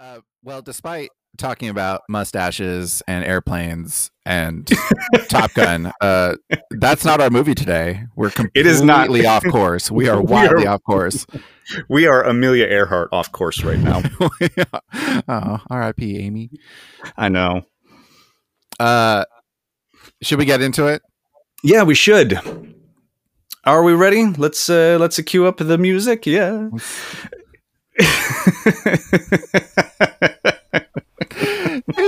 Uh, well, despite talking about mustaches and airplanes and Top Gun, uh, that's not our movie today. We're completely It is not. off course. We are We wildly are- off course. We are Amelia Earhart off course right now. oh, R.I.P. Amy. I know. Uh, should we get into it? Yeah, we should. Are we ready? Let's uh let's cue up the music. Yeah. Do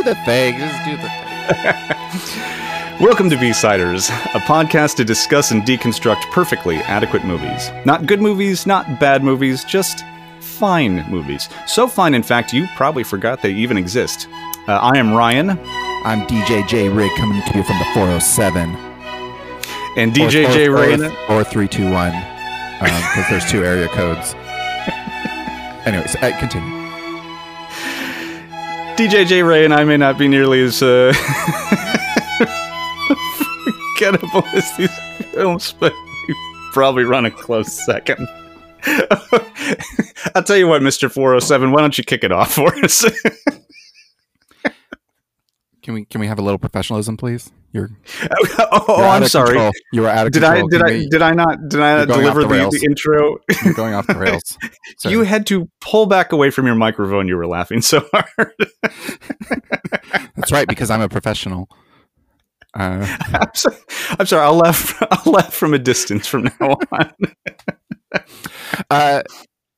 the thing. Just do the thing. Welcome to B-Siders, a podcast to discuss and deconstruct perfectly adequate movies. Not good movies, not bad movies, just fine movies. So fine, in fact, you probably forgot they even exist. Uh, I am Ryan, I'm DJ J Rig coming to you from the 407. and DJ J or, Ray. or, or 321 because there's two area codes. Anyways, uh, continue. DJ J Ray and I may not be nearly as uh, forgettable as these films, but we probably run a close second. I'll tell you what, Mr. 407, why don't you kick it off for us? Can we can we have a little professionalism, please? You're, oh, you're I'm sorry. control. You were out of Did I control. did I we- did I not did I not deliver the the, the intro? You're going off the rails. Sorry. You had to pull back away from your microphone. You were laughing so hard. That's right, because I'm a professional. Uh, I'm, sorry. I'm sorry. I'll laugh. I'll laugh from a distance from now on. uh,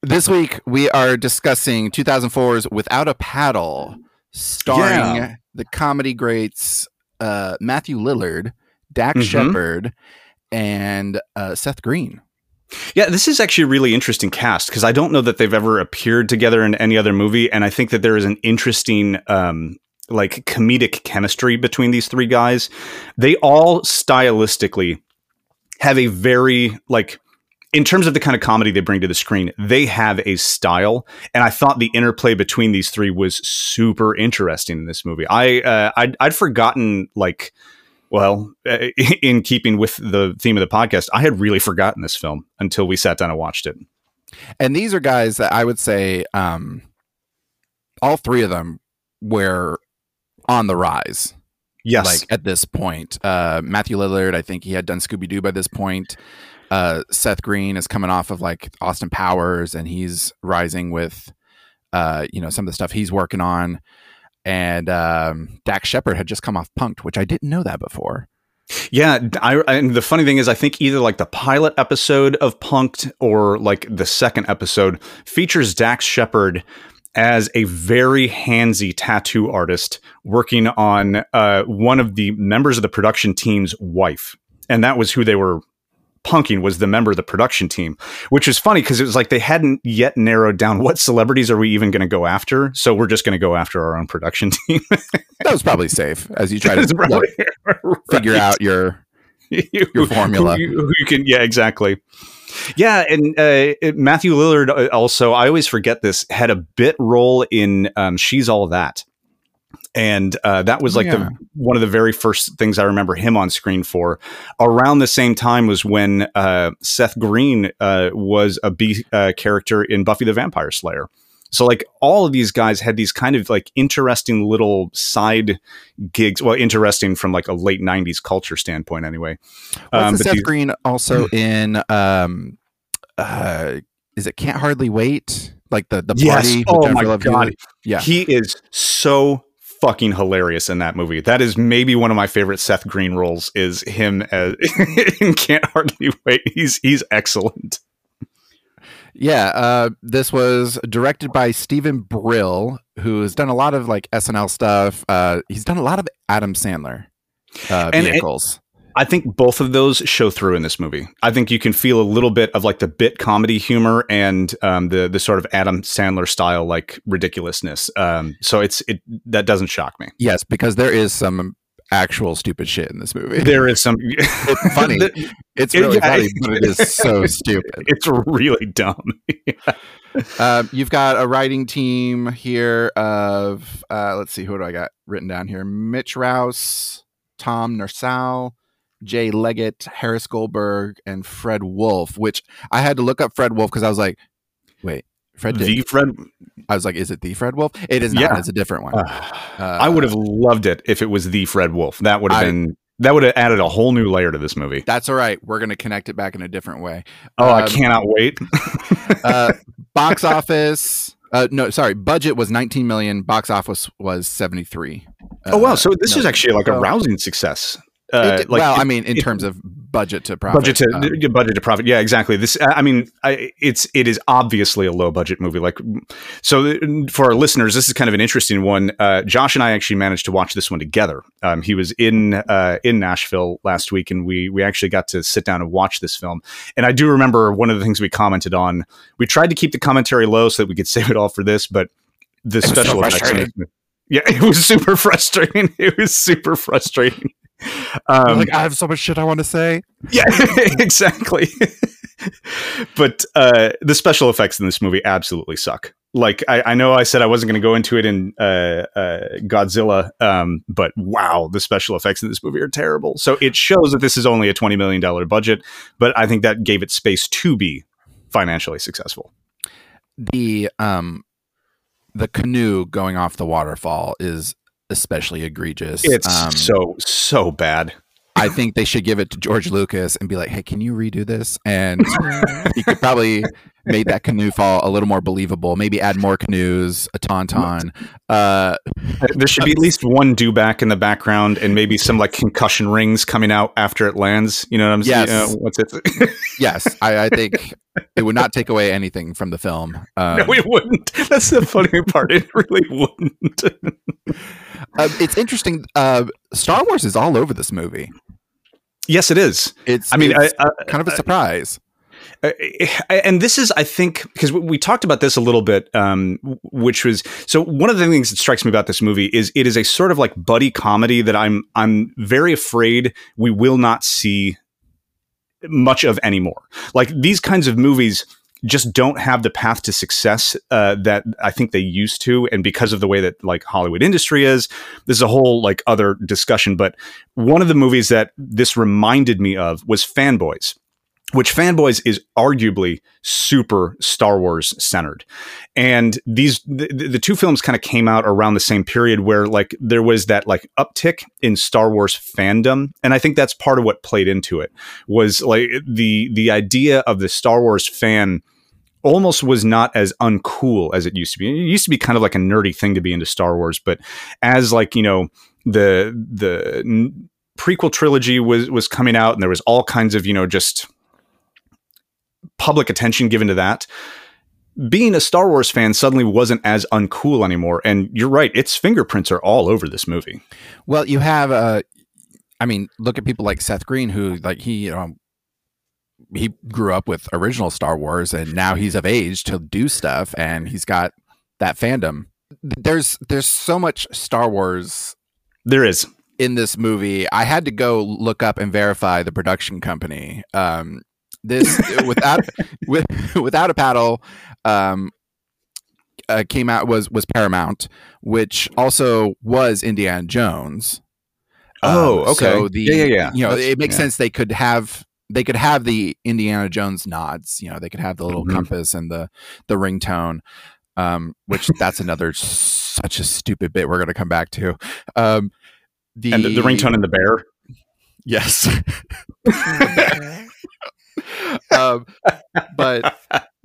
this week we are discussing 2004's Without a Paddle, starring Yeah. The comedy greats uh, Matthew Lillard, Dax Mhm. Shepard, and uh, Seth Green. Yeah, this is actually a really interesting cast because I don't know that they've ever appeared together in any other movie, and I think that there is an interesting um, like comedic chemistry between these three guys. They all stylistically have a very like in terms of the kind of comedy they bring to the screen, they have a style, and I thought the interplay between these three was super interesting in this movie. I uh, I'd, I'd forgotten like. Well, in keeping with the theme of the podcast, I had really forgotten this film until we sat down and watched it. And these are guys that I would say um, all three of them were on the rise. Yes. like at this point. Uh, Matthew Lillard, I think he had done Scooby Doo by this point. Uh, Seth Green is coming off of like Austin Powers, and he's rising with, uh, you know, some of the stuff he's working on. And um, Dax Shepard had just come off Punk'd, which I didn't know that before. yeah. I, and the funny thing is, I think either like the pilot episode of Punk'd or like the second episode features Dax Shepard as a very handsy tattoo artist working on uh, one of the members of the production team's wife. And that was who they were punking was the member of the production team, which is funny because it was like they hadn't yet narrowed down what celebrities are we even going to go after. So we're just going to go after our own production team. That was probably safe as you try to probably- look, figure right. out your your your formula. You- you can, yeah, exactly. Yeah, and uh, Matthew Lillard uh, also, I always forget this, had a bit role in um, She's All That. And uh, that was Oh, like yeah. the one of the very first things I remember him on screen for. Around the same time was when uh, Seth Green uh, was a B uh, character in Buffy the Vampire Slayer. So like all of these guys had these kind of like interesting little side gigs. Well, interesting from like a late '90s culture standpoint, anyway. Um, but Seth these- Green also in um uh is it Can't Hardly Wait? Like the the Yes. party with Oh my God. Yeah. He is so fucking hilarious in that movie. That is maybe one of my favorite Seth Green roles. Is him as in Can't Hardly Wait. He's he's excellent. Yeah, uh, this was directed by Stephen Brill, who has done a lot of like SNL stuff. Uh, he's done a lot of Adam Sandler uh, vehicles. I think both of those show through in this movie. I think you can feel a little bit of like the bit comedy humor and um, the the sort of Adam Sandler style like ridiculousness. Um, so it's it that doesn't shock me. yes, because there is some actual stupid shit in this movie. There is some It's funny. It's really funny, but it is so stupid. it's really dumb. Uh, you've got a writing team here of uh, let's see, who do I got written down here? Mitch Rouse, Tom Nursall, Jay Leggett, Harris Goldberg, and Fred Wolf. Which I had to look up Fred Wolf because I was like, wait, Fred did. The Fred. I was like, is it the Fred Wolf? It is not. Yeah. It's a different one. Uh, Uh, I would have loved it if it was the Fred Wolf. That would have I- been that would have added a whole new layer to this movie. That's all right. We're going to connect it back in a different way. Oh, I Um, cannot wait. Uh, box office. Uh, no, sorry. Budget was 19 million. Box office was 73. oh wow, Uh, so this is actually like a rousing success. It Uh, did- like well, it- I mean, in it- terms of budget to profit. budget to um, budget to profit. Yeah, exactly. This, I I mean, I, it's it is obviously a low budget movie. Like, so uh, for our listeners, this is kind of an interesting one. Uh, Josh and I actually managed to watch this one together. Um, he was in uh, in Nashville last week, and we we actually got to sit down and watch this film. And I do remember one of the things we commented on. We tried to keep the commentary low so that we could save it all for this, but the was so special effects. in frustrating. this- Yeah, it was super frustrating. It was super frustrating. Um, like, I have so much shit I want to say. yeah, exactly. but uh, the special effects in this movie absolutely suck. Like I, I know I said I wasn't going to go into it in uh, uh, Godzilla, um, but wow, the special effects in this movie are terrible. So it shows that this is only a twenty million dollar budget, but I think that gave it space to be financially successful. The um, the canoe going off the waterfall is especially egregious. It's um, so so bad. I think they should give it to George Lucas and be like, "Hey, can you redo this?" And he could probably make that canoe fall a little more believable. Maybe add more canoes, a tauntaun. Uh, There should be at least one Dewback in the background, and maybe some like concussion rings coming out after it lands. You know what I'm saying? Yes. Uh, what's it? yes, I, I think it would not take away anything from the film. Um, no, it wouldn't. That's the funny part. It really wouldn't. uh, it's interesting. Uh, Star Wars is all over this movie. yes, it is. It's I mean, I, it's I, kind of a surprise. I- and this is, I think, because we talked about this a little bit, um, which was so. One of the things that strikes me about this movie is it is a sort of like buddy comedy that I'm I'm very afraid we will not see much of anymore. Like these kinds of movies just don't have the path to success uh, that I think they used to, and because of the way that like Hollywood industry is, this is a whole like other discussion. But one of the movies that this reminded me of was Fanboys which fanboys is arguably super Star Wars centered. And these the, the two films kind of came out around the same period where like there was that like uptick in Star Wars fandom and I think that's part of what played into it was like the the idea of the Star Wars fan almost was not as uncool as it used to be. It used to be kind of like a nerdy thing to be into Star Wars, but as like, you know, the the prequel trilogy was was coming out and there was all kinds of, you know, just public attention given to that. Being a Star Wars fan suddenly wasn't as uncool anymore. And you're right, its fingerprints are all over this movie. Well, you have uh I mean, look at people like Seth Green who like he um he grew up with original Star Wars and now he's of age to do stuff and he's got that fandom. There's there's so much Star Wars There is. in this movie. I had to go look up and verify the production company. Um this without with, without a paddle um uh, came out was was Paramount, which also was Indiana Jones. Oh, Um, okay. So the Yeah, yeah, yeah. You know, That's- it makes yeah. sense they could have they could have the Indiana Jones nods. You know, they could have the little Mhm. compass and the the ringtone. Um, which that's another such a stupid bit we're going to come back to. Um, the And the, the ringtone and the bear. Yes. um, but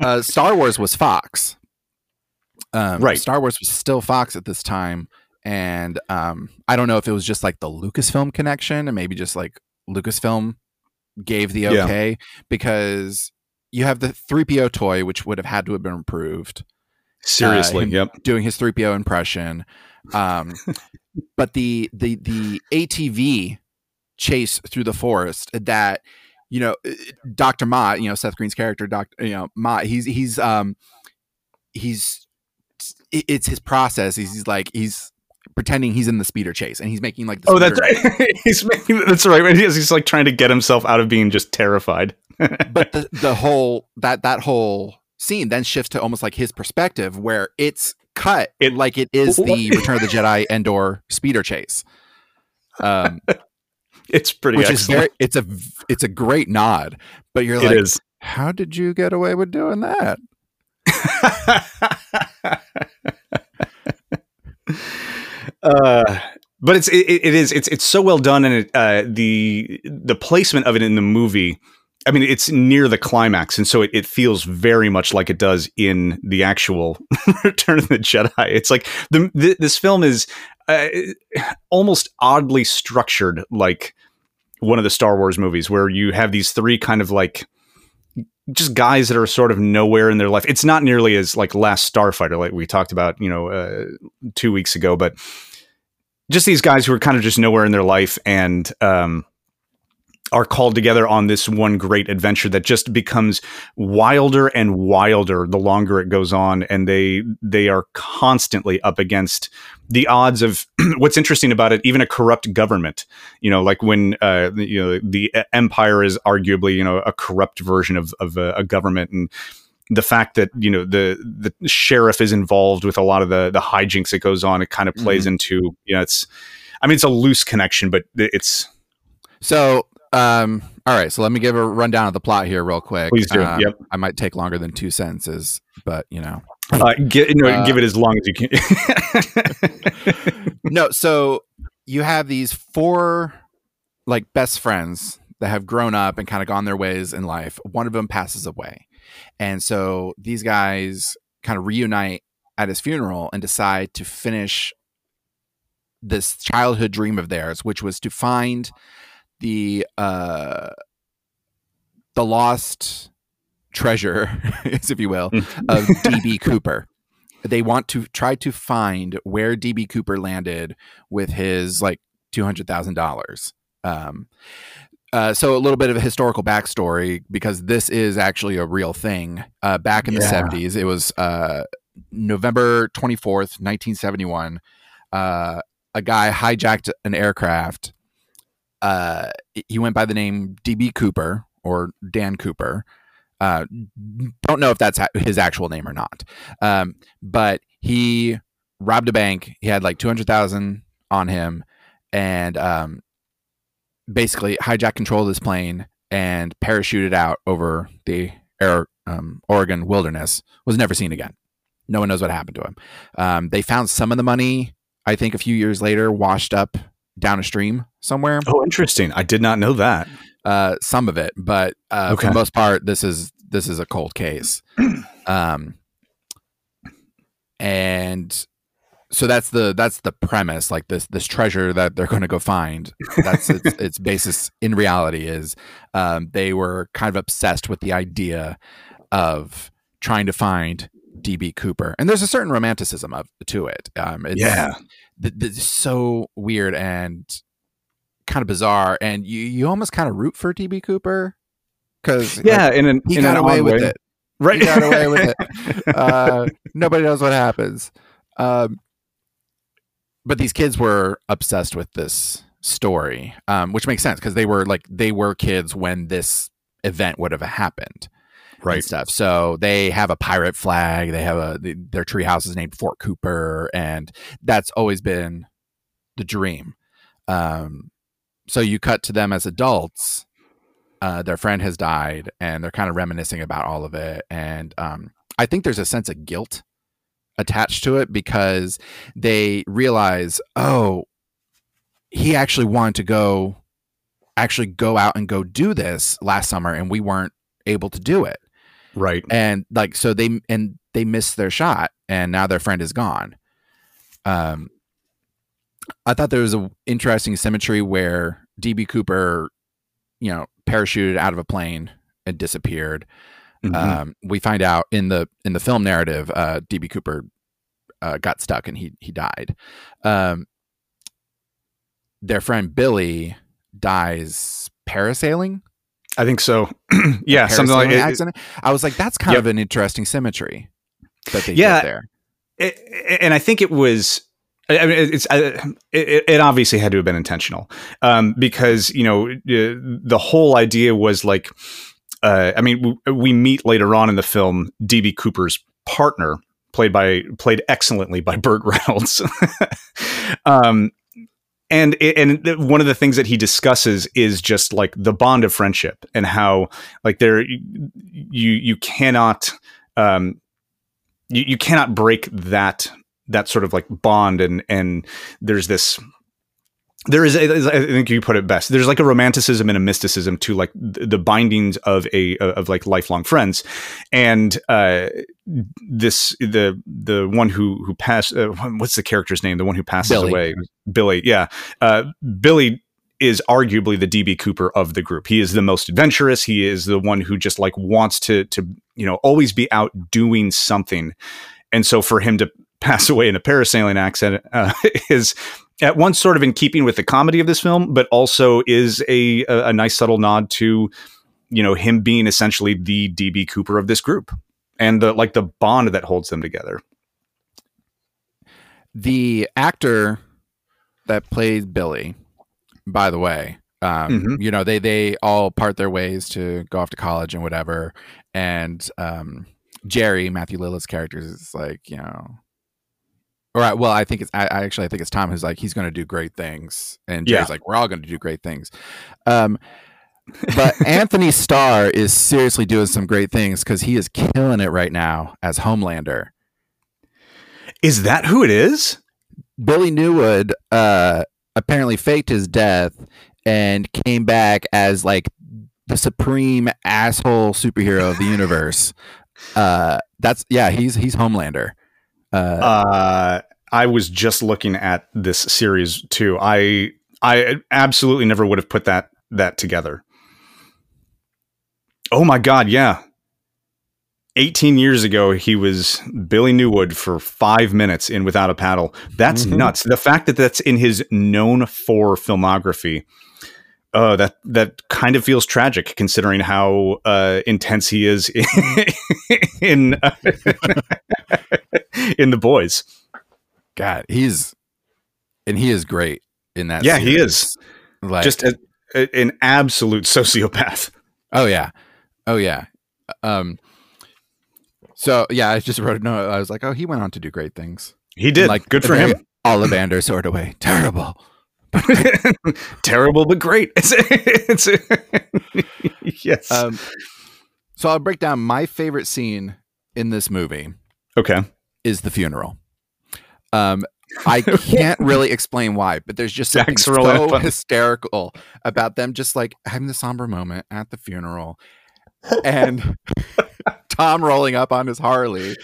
uh, Star Wars was Fox. Um, Right. Star Wars was still Fox at this time. And um, I don't know if it was just like the Lucasfilm connection and maybe just like Lucasfilm gave the Yeah. okay because you have the 3PO toy, which would have had to have been improved Seriously. him- yep. doing his 3PO impression. Um, but the the the ATV chase through the forest that you know Dr. Mott, you know Seth Green's character Dr. you know Mott, he's he's um he's it's his process. He's, he's like he's pretending he's in the speeder chase and he's making like the Oh, that's right. he's making, that's right. He's, he's like trying to get himself out of being just terrified. but the the whole that that whole scene then shifts to almost like his perspective where it's cut It- like it is the Return of the Jedi Endor speeder chase. Um, it's pretty which is very it's a it's a great nod but you're like how did you get away with doing that uh, but it's it, it is it's it's so well done, and it, uh, the the placement of it in the movie. I mean, it's near the climax, and so it, it feels very much like it does in the actual Return of the Jedi. It's like the, the this film is uh, almost oddly structured, like one of the Star Wars movies, where you have these three kind of like just guys that are sort of nowhere in their life. It's not nearly as like Last Starfighter, like we talked about, you know, uh, two weeks ago, but just these guys who are kind of just nowhere in their life and um, are called together on this one great adventure that just becomes wilder and wilder the longer it goes on and they they are constantly up against the odds of what's interesting about it even a corrupt government you know like when uh, you know the empire is arguably you know a corrupt version of of a, a government and the fact that you know the the sheriff is involved with a lot of the the hijinks that goes on it kind of plays mm-hmm. into you know it's i mean it's a loose connection but it's so um all right so let me give a rundown of the plot here real quick. Please do um, yep. I might take longer than two sentences but you know. Uh, know, uh, give it as long as you can. No so you have these four like best friends that have grown up and kind of gone their ways in life. One of them passes away. And so these guys kind of reunite at his funeral and decide to finish this childhood dream of theirs, which was to find the uh, the lost treasure, if you will, mm. of DB Cooper. They want to try to find where DB Cooper landed with his like two hundred thousand dollars. Um, uh, so a little bit of a historical backstory because this is actually a real thing. Uh, back in yeah. the 70s, it was uh, November 24th, 1971. Uh, a guy hijacked an aircraft. Uh, he went by the name DB Cooper or Dan Cooper. Uh, don't know if that's his actual name or not. Um, but he robbed a bank. He had like 200,000 on him and um, basically hijacked control of this plane and parachuted out over the air, um, Oregon wilderness. Was never seen again. No one knows what happened to him. Um, they found some of the money, I think, a few years later, washed up down a stream somewhere. Oh, interesting. I did not know that. Uh, some of it, but uh, okay. for the most part, this is this is a cold case. um, and so that's the that's the premise like this this treasure that they're going to go find that's its, its basis in reality is um, they were kind of obsessed with the idea of trying to find db cooper and there's a certain romanticism of to it um, it's, yeah th- th- so weird and kind of bizarre and you you almost kind of root for db cooper? Because yeah like, in an he in got an away with way. it. Right. He got away with it. Uh, nobody knows what happens. Um, but these kids were obsessed with this story, um, which makes sense because they were like they were kids when this event would have happened, right? stuff. So they have a pirate flag. They have a their treehouse is named Fort Cooper, and that's always been the dream. Um, so you cut to them as adults. Uh, their friend has died, and they're kind of reminiscing about all of it. And um, I think there's a sense of guilt attached to it because they realize, oh, he actually wanted to go actually go out and go do this last summer and we weren't able to do it. Right. And like so they and they missed their shot and now their friend is gone. Um I thought there was an interesting symmetry where DB Cooper, you know, parachuted out of a plane and disappeared. Mm-hmm. Um, we find out in the in the film narrative, uh, DB Cooper uh, got stuck and he he died. Um, their friend Billy dies parasailing. I think so. yeah, something like accident. I was like, that's kind yep. of an interesting symmetry that they yeah, there. It, and I think it was I mean, it's it, it, obviously had to have been intentional um, because you know the whole idea was like, uh, I mean, we, we, meet later on in the film DB Cooper's partner, played by played excellently by Burt Reynolds. um, and and one of the things that he discusses is just like the bond of friendship and how like there you you cannot um, you, you cannot break that that sort of like bond. And and there's this there is i think you put it best there's like a romanticism and a mysticism to like the bindings of a of like lifelong friends and uh this the the one who who passed uh, what's the character's name the one who passes Billy. away billy yeah uh billy is arguably the DB Cooper of the group. He is the most adventurous. He is the one who just like wants to to you know always be out doing something. And so for him to pass away in a parasailing accident uh, is at once sort of in keeping with the comedy of this film, but also is a, a, a nice subtle nod to, you know, him being essentially the DB Cooper of this group and the like the bond that holds them together. The actor that plays Billy, by the way, um, Mhm. you know, they they all part their ways to go off to college and whatever. And um, Jerry, Matthew Lillard's character, is like, you know, or I, well, I think it's I, I actually I think it's Tom who's like he's going to do great things, and Jerry's Yeah. like we're all going to do great things. Um, but Antony Starr is seriously doing some great things because he is killing it right now as Homelander. Is that who it is? Billy Newwood uh, apparently faked his death and came back as like the supreme asshole superhero of the universe. Uh, that's yeah, he's he's Homelander. Uh, Uh, I was just looking at this series too. I I absolutely never would have put that that together. Oh my god, yeah. 18 years ago, he was Billy Newwood for five minutes in Without a Paddle. That's Mhm. nuts. The fact that that's in his known for filmography, uh, that that kind of feels tragic considering how uh, intense he is in in, uh, in the boys. God, he's and he is great in that. Yeah, he is. Like Just a, a- an absolute sociopath. oh yeah, oh yeah. Um. So yeah, I just wrote a note. I was like, oh, he went on to do great things. He did. Like Good for him. Ollivander sort of way. Terrible. Terrible, but great. It's, it's yes. Um. So I'll break down my favorite scene in this movie. okay. is the funeral. Um, I can't really explain why, but there's just something so hysterical about them just like having the somber moment at the funeral and Tom rolling up on his Harley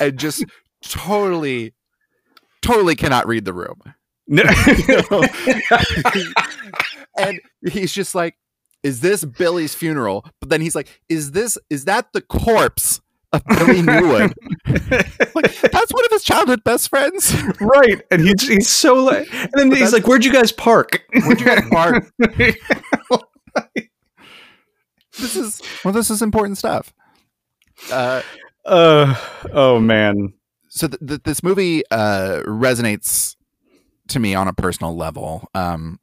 and just totally, totally cannot read the room. No. and he's just like, is this Billy's funeral? But then he's like, is this, is that the corpse of Billy Newwood? like, that's one of his childhood best friends. right. And he's he's so like, and then he's like, "Where'd you guys park?" Where'd you guys park? this is well, this is important stuff. Uh, uh, oh man. so th- th- this movie uh, resonates to me on a personal level. Um,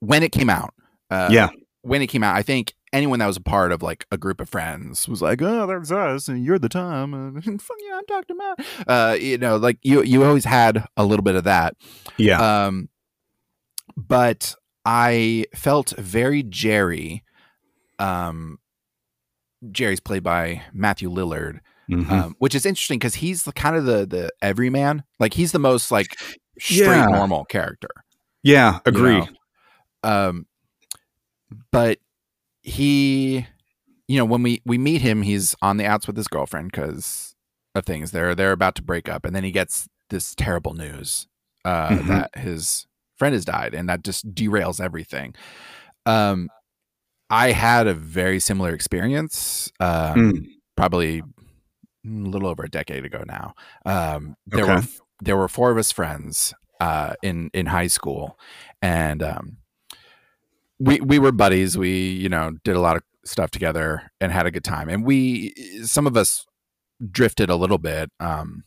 when it came out, uh, Yeah. when it came out, I think anyone that was a part of like a group of friends was like, "Oh, there's us, and you're the Tom, and fuck yeah, I'm Doctor Mott." Uh, you know, like you you always had a little bit of that. Yeah. Um, but I felt very Jerry. Um, Jerry's played by Matthew Lillard, Mhm. um, which is interesting because he's the, kind of the the everyman. Like he's the most like straight Yeah. normal character. yeah. you Agree. know? Um, but he, you know, when we we meet him, he's on the outs with his girlfriend because of things. They're they're about to break up, and then he gets this terrible news uh, Mhm. that his friend has died, and that just derails everything. Um, I had a very similar experience. Um, Mm. probably a little over a decade ago now. Um, there Okay. were there were four of us friends uh, in in high school, and um, we we were buddies. We you know did a lot of stuff together and had a good time. And we some of us drifted a little bit, um,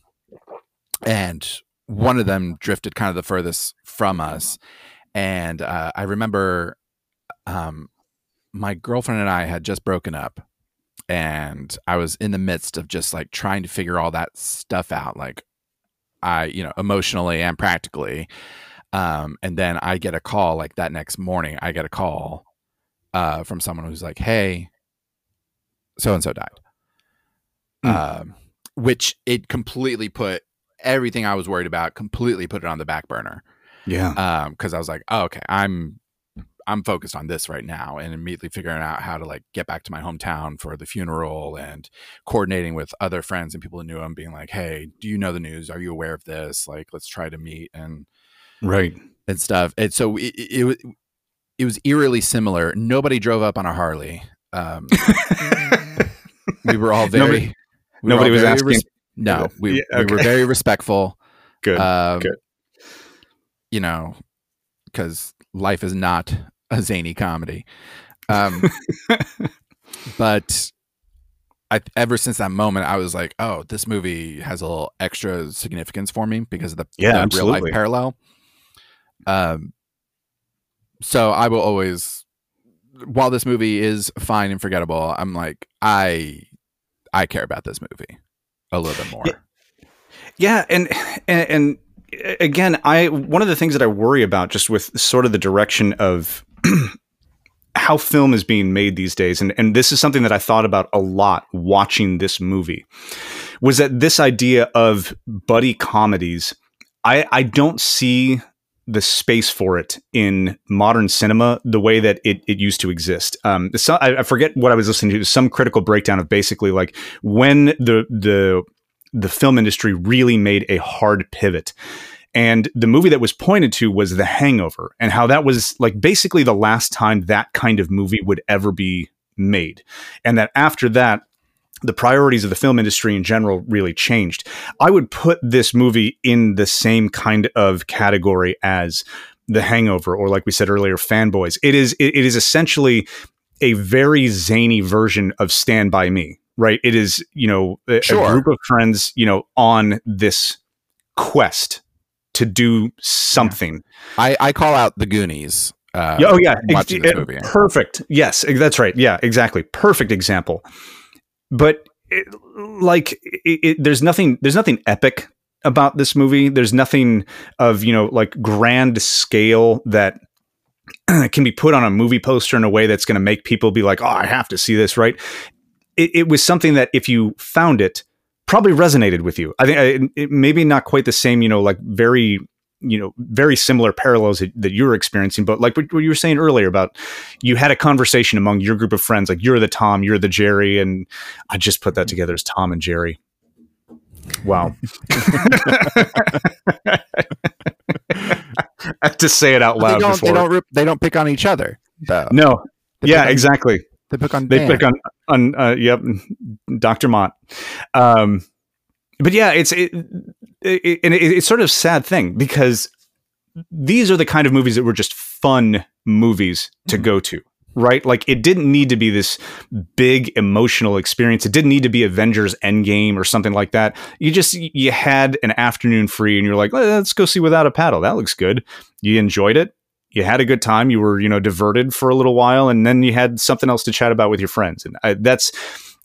and one of them drifted kind of the furthest from us. And uh, I remember um, my girlfriend and I had just broken up, and I was in the midst of just like trying to figure all that stuff out, like I, you know, emotionally and practically. Um, and then I get a call like that next morning. I get a call uh, from someone who's like, "Hey, so and so died," Mm. um, which it completely put everything I was worried about completely put it on the back burner. Yeah. Um, because I was like, oh, okay, I'm I'm focused on this right now and immediately figuring out how to like get back to my hometown for the funeral and coordinating with other friends and people who knew him being like, Hey, do you know the news? Are you aware of this? Like, let's try to meet and right. And stuff. And so it, it, it, it was eerily similar. Nobody drove up on a Harley. Um, we were all very, Nobody- we nobody all was very asking- res- no, we, Yeah, we were very respectful. Good. Um, good. You know, because life is not a zany comedy. Um, but I, ever since that moment, I was like, oh, this movie has a little extra significance for me because of the, Yeah, the real life parallel. Um, so I will always, while this movie is fine and forgettable, I'm like, I, I care about this movie a little bit more. Yeah. And, and and again, I one of the things that I worry about just with sort of the direction of how film is being made these days, and and this is something that I thought about a lot watching this movie, was that this idea of buddy comedies, I I don't see the space for it in modern cinema the way that it, it used to exist. Um, so, I, I forget what I was listening to. Some critical breakdown of basically like when the the the film industry really made a hard pivot. And the movie that was pointed to was The Hangover, and how that was like basically the last time that kind of movie would ever be made. And that after that, the priorities of the film industry in general really changed. I would put this movie in the same kind of category as The Hangover, or like we said earlier, Fanboys. It is it, it is essentially a very zany version of Stand by Me, right? It is you know a, a group of friends you know on this quest to do something. I, I call out the Goonies. Uh, oh yeah, watching Ex- this movie. Perfect. Yes, that's right. Yeah, exactly. Perfect example. But it, like, it, it, there's nothing. There's nothing epic about this movie. There's nothing of you know like grand scale that can be put on a movie poster in a way that's going to make people be like, oh, I have to see this. Right. It, it was something that if you found it, probably resonated with you. I think uh, it, maybe not quite the same. You know, like very you know very similar parallels that, that you're experiencing but like what, what you were saying earlier about you had a conversation among your group of friends like you're the tom you're the jerry and i just put that together as tom and jerry. Wow. I have to say it out But they loud don't, they don't they don't pick on each other though. no. They yeah exactly. They pick on they Dan. pick on on uh, yep dr mott. Um but yeah it's it, it, and it, it's sort of a sad thing because these are the kind of movies that were just fun movies to Mhm. go to right? Like it didn't need to be this big emotional experience. It didn't need to be avengers endgame or something like that. You just you had an afternoon free and you're like let's go see without a paddle. That looks good. You enjoyed it. You had a good time. You were you know diverted for a little while and then you had something else to chat about with your friends. And I, that's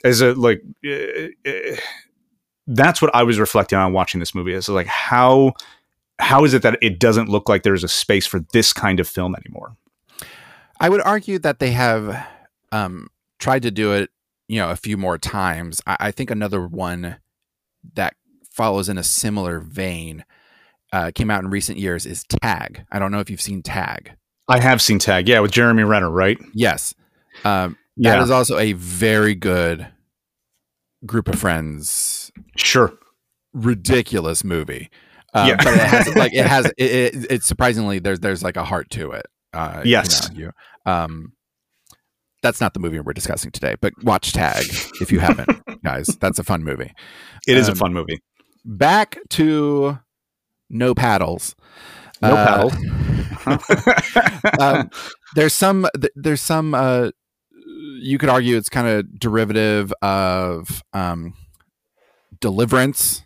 as a like uh, uh, that's what i was reflecting on watching this movie is like how how is it that it doesn't look like there's a space for this kind of film anymore I would argue that they have um, tried to do it, you know, a few more times. I, I think another one that follows in a similar vein uh, came out in recent years is Tag. I don't know if you've seen Tag. i have seen tag yeah with jeremy renner right Yes, um, yeah that is also a very good group of friends. Sure Ridiculous movie. Um, Yeah. but it has like it has it, it, it's surprisingly there's there's like a heart to it. Uh, you Yes. know, you, um, that's not the movie we're discussing today, but watch Tag if you haven't, guys. That's a fun movie. It is Um, a fun movie Back to No Paddles. no Uh, paddles um, there's some there's some uh you could argue it's kind of derivative of um deliverance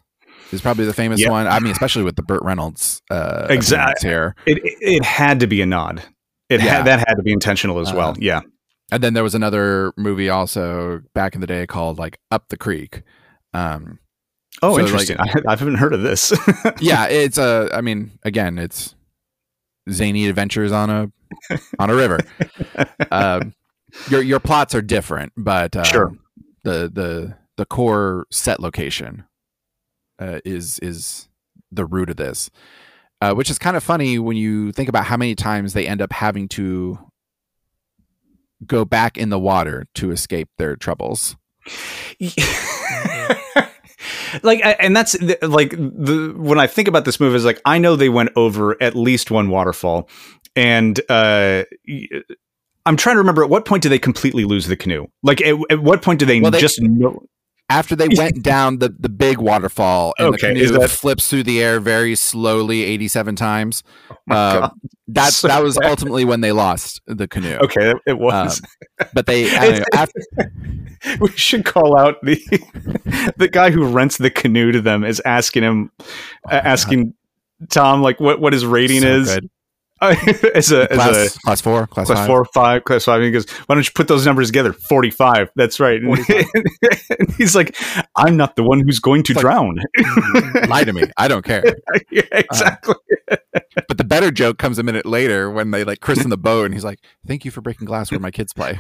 is probably the famous Yeah. one. I mean especially with the burt reynolds uh Exact- appearance here. it, it had to be a nod. It Yeah. had that had to be intentional as well. Uh, yeah. and then there was another movie also back in the day called like up the creek. Um oh so, like- interesting. I, I haven't heard of this. Yeah it's a i mean again it's zany adventures on a on a river. Um your your plots are different but uh, Sure. the the the core set location uh, is is the root of this, uh, which is kind of funny when you think about how many times they end up having to go back in the water to escape their troubles. like and that's like the when i think about this movie is like i know they went over at least one waterfall and uh i'm trying to remember at what point do they completely lose the canoe like at, at what point do they, Well, they- just know After they went down the, the big waterfall and Okay, the canoe that- flips through the air very slowly 87 times, uh, God. that, So that was bad. ultimately when they lost the canoe. okay it was But they, I don't know, after, we should call out the the guy who rents the canoe to them is asking him uh, asking tom like what what his rating so is good. as a as a class, class four, class, class five. four, five, class five. And he goes, "Why don't you put those numbers together? Forty-five. That's right." And 45. he's like, "I'm not the one who's going to It's like- drown." Mm, lie to me. I don't care. yeah, uh, exactly. But the better joke comes a minute later when they like christen the boat and he's like, "Thank you for breaking glass where my kids play."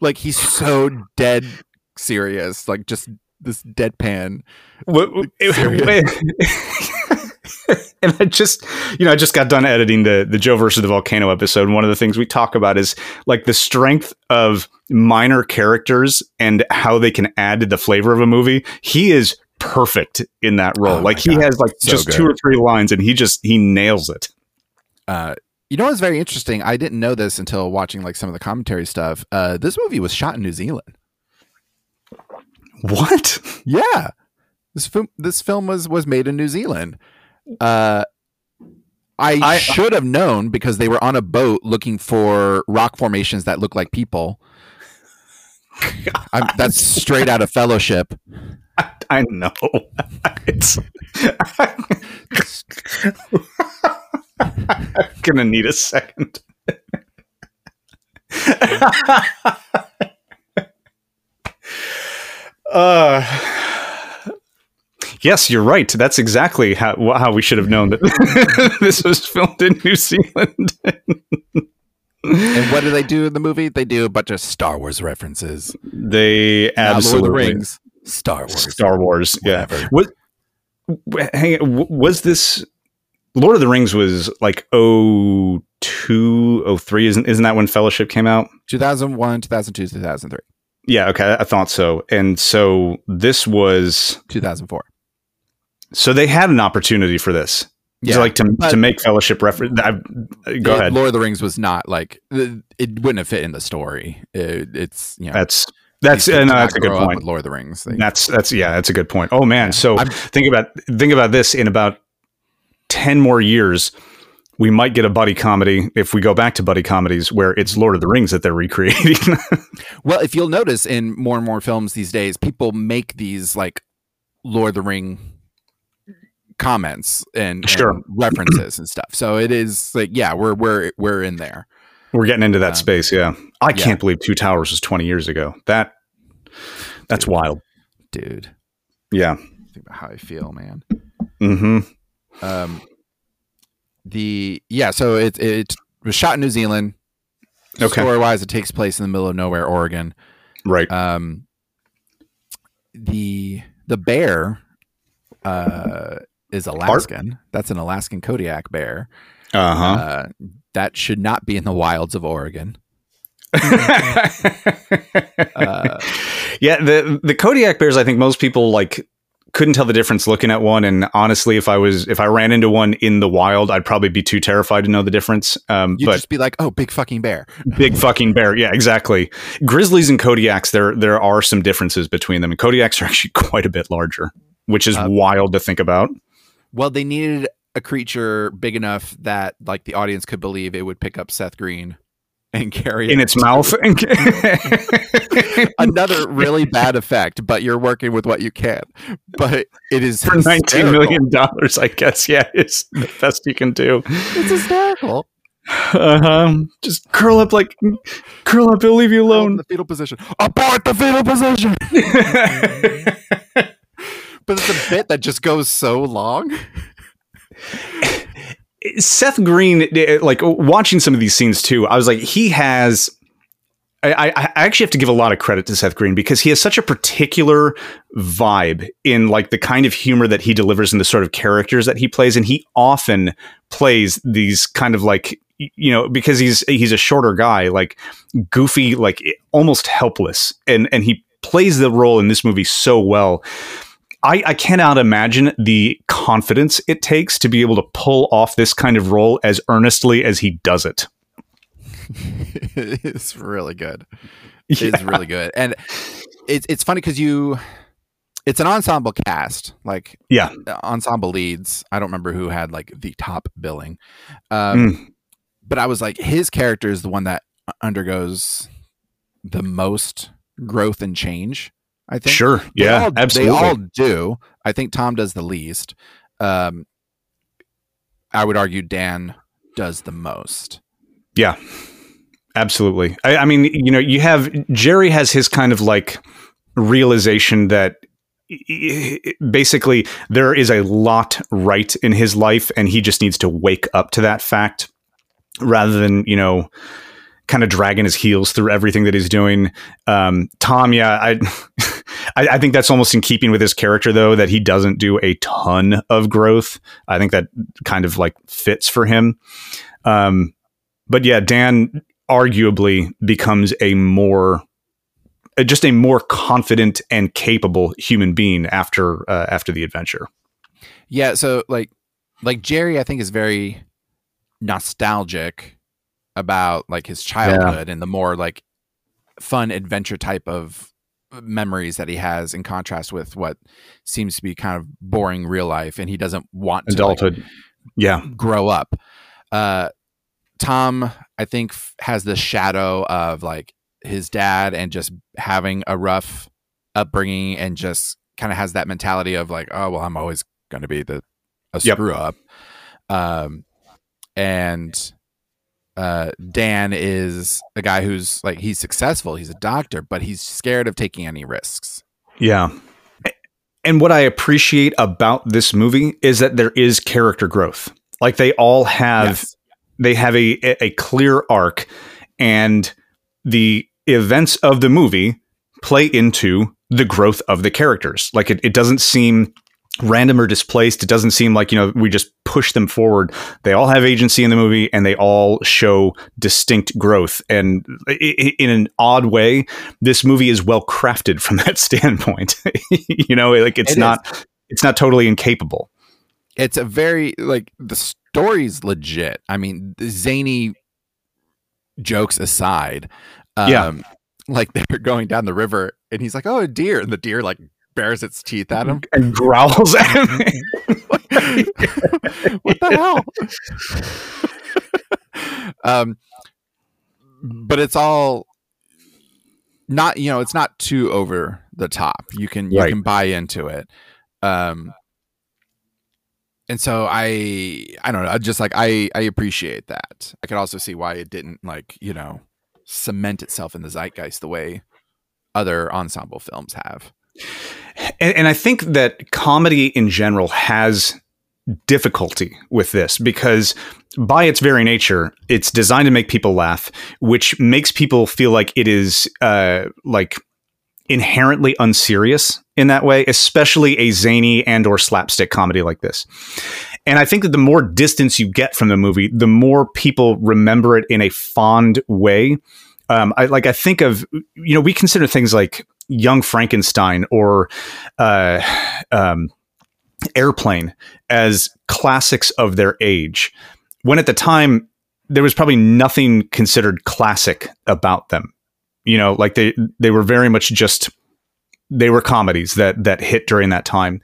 like he's so dead serious, like just this deadpan. What- and I just, you know, I just got done editing the the Joe versus the volcano episode. And one of the things we talk about is like the strength of minor characters and how they can add to the flavor of a movie. He is perfect in that role. Oh like he God. has like So just good. two or three lines, and he just he nails it. Uh, you know what's very interesting? I didn't know this until watching like some of the commentary stuff. Uh, this movie was shot in New Zealand. What? Yeah, this film this film was was made in New Zealand. Uh, I, I- should have known because they were on a boat looking for rock formations that look like people. That's straight out of Fellowship. I know. it's I'm gonna need a second. uh Yes, you're right. That's exactly how how we should have known that this was filmed in New Zealand. And what do they do in the movie? They do a bunch of Star Wars references. they Not Lord of absolutely the Rings, Star Wars. Star Wars. Yeah. Whatever. Was w- hang on, was this Lord of the Rings was like 02, 03, isn't isn't that when Fellowship came out? 2001, 2002, 2003, Yeah, okay, I thought so. And so this was 2004. So they had an opportunity for this. Yeah, like to to make Fellowship reference. Go It- ahead. Lord of the Rings was not like it wouldn't have fit in the story. It, it's you know That's that's uh, no, that's a good point. Lord of the Rings. They- That's that's yeah, that's a good point. Oh man, Yeah. so I'm- think about think about this in about 10 more years we might get a buddy comedy if we go back to buddy comedies where it's Lord of the Rings that they're recreating. well, if you'll notice in more and more films these days, people make these like Lord of the Ring comments and, Sure. and references and stuff. So it is like yeah, we're we're we're in there. We're getting into that Um, space, yeah. I yeah. can't believe Two Towers was 20 years ago. That that's wild. Dude, Yeah. think about how I feel, man. Mhm. um the yeah so it it was shot in new zealand Okay. story wise it takes place in the middle of nowhere oregon Right. um the the bear uh is alaskan that's an alaskan kodiak bear Uh-huh. uh that should not be in the wilds of oregon uh, yeah, the the Kodiak bears I think most people like couldn't tell the difference looking at one and honestly if I was if I ran into one in the wild I'd probably be too terrified to know the difference. Um you'd but just be like oh big fucking bear big fucking bear. Yeah, exactly. Grizzlies and Kodiaks there there are some differences between them and Kodiaks are actually quite a bit larger, which is Uh, wild to think about. Well they needed a creature big enough that like the audience could believe it would pick up seth green and carry it In it its mouth. another really bad effect, but you're working with what you can. But it is For nineteen hysterical. million dollars, I guess. Yeah, it's the best you can do. It's hysterical. Uh-huh. Just curl up like curl up. He'll leave you In alone. the fetal position. Abort the fetal position. But it's a bit that just goes so long. Seth Green, eh, like watching some of these scenes too, I was like, he has I, I, actually have to give a lot of credit to Seth Green because he has such a particular vibe in like the kind of humor that he delivers and the sort of characters that he plays, and he often plays these kind of like you know because he's he's a shorter guy, like goofy, like almost helpless, and and he plays the role in this movie so well. I, I cannot imagine the confidence it takes to be able to pull off this kind of role as earnestly as he does it. it's really good. Yeah. It's really good, and it's it's funny because you, it's an ensemble cast, like yeah, ensemble leads. I don't remember who had like the top billing, um, mm. but I was like, his character is the one that undergoes the most growth and change. I think. Sure. They yeah. All, absolutely. They all do. I think Tom does the least. Um, I would argue Dan does the most. Yeah. Absolutely. I, I mean, you know, you have Jerry has his kind of like realization that basically there is a lot right in his life and he just needs to wake up to that fact rather than you know kind of dragging his heels through everything that he's doing um, tom yeah I, I, I think that's almost in keeping with his character though that he doesn't do a ton of growth i think that kind of like fits for him um, but yeah dan arguably becomes a more uh, just a more confident and capable human being after uh, after the adventure. Yeah, so like like Jerry I think is very nostalgic about like his childhood yeah. and the more like fun adventure type of memories that he has in contrast with what seems to be kind of boring real life and he doesn't want to adulthood like, yeah grow up uh Tom, I think, has the shadow of like his dad and just having a rough upbringing and just kind of has that mentality of like, oh, well, I'm always going to be the a yep. screw up. Um, and uh, Dan is a guy who's like, he's successful, he's a doctor, but he's scared of taking any risks. Yeah. And what I appreciate about this movie is that there is character growth. Like they all have yes they have a a clear arc, and the events of the movie play into the growth of the characters. Like it, it doesn't seem random or displaced. It doesn't seem like, you know, we just push them forward. They all have agency in the movie and they all show distinct growth. And in an odd way, this movie is well crafted from that standpoint. you know, like it's it not, is. it's not totally incapable. It's a very, like, the story's legit. I mean, zany jokes aside, um, yeah, like they're going down the river, and he's like, "Oh, a deer," and the deer like bares its teeth at him and growls at him. what the hell? um, but it's all not you know it's not too over the top. You can you right. can buy into it. Um, and so I I don't know, just like I I appreciate that. I could also see why it didn't like, you know, cement itself in the zeitgeist the way other ensemble films have. And, and I think that comedy in general has difficulty with this because by its very nature, it's designed to make people laugh, which makes people feel like it is uh, like inherently unserious in that way, especially a zany and or slapstick comedy like this. And I think that the more distance you get from the movie, the more people remember it in a fond way. Um, I like I think of you know we consider things like Young Frankenstein or uh, um, Airplane as classics of their age, when at the time there was probably nothing considered classic about them. You know like they they were very much just they were comedies that that hit during that time.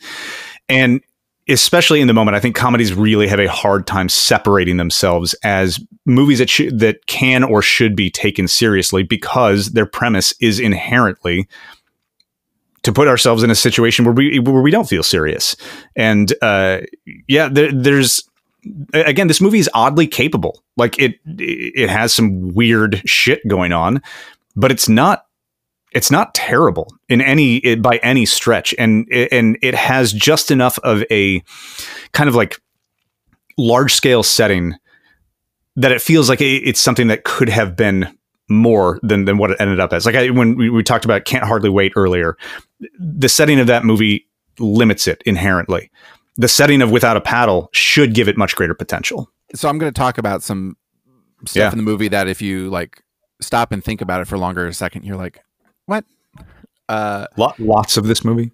And especially in the moment i think comedies really have a hard time separating themselves as movies that sh- that can or should be taken seriously because their premise is inherently to put ourselves in a situation where we where we don't feel serious. And uh, yeah there, there's again this movie is oddly capable. Like it it has some weird shit going on but it's not it's not terrible in any by any stretch. And and it has just enough of a kind of like large scale setting that it feels like it's something that could have been more than than what it ended up as. Like I, when we, we talked about Can't Hardly Wait earlier, the setting of that movie limits it inherently. The setting of Without a Paddle should give it much greater potential. So I'm going to talk about some stuff Yeah. in the movie that if you like stop and think about it for longer a second, you're like, what? Uh, Lo- lots of this movie.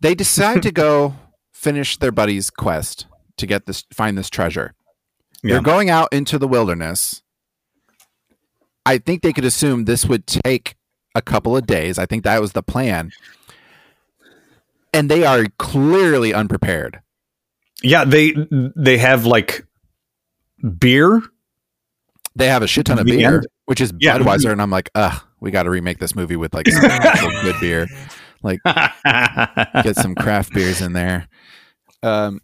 they decide to go finish their buddy's quest to get this find this treasure. Yeah. They're going out into the wilderness. I think they could assume this would take a couple of days. I think that was the plan. And they are clearly unprepared. Yeah, they they have like beer. They have a shit ton of The beer, end? which is Yeah. Budweiser, and I'm like, ugh, we got to remake this movie with like some good beer. Like get some craft beers in there. Um,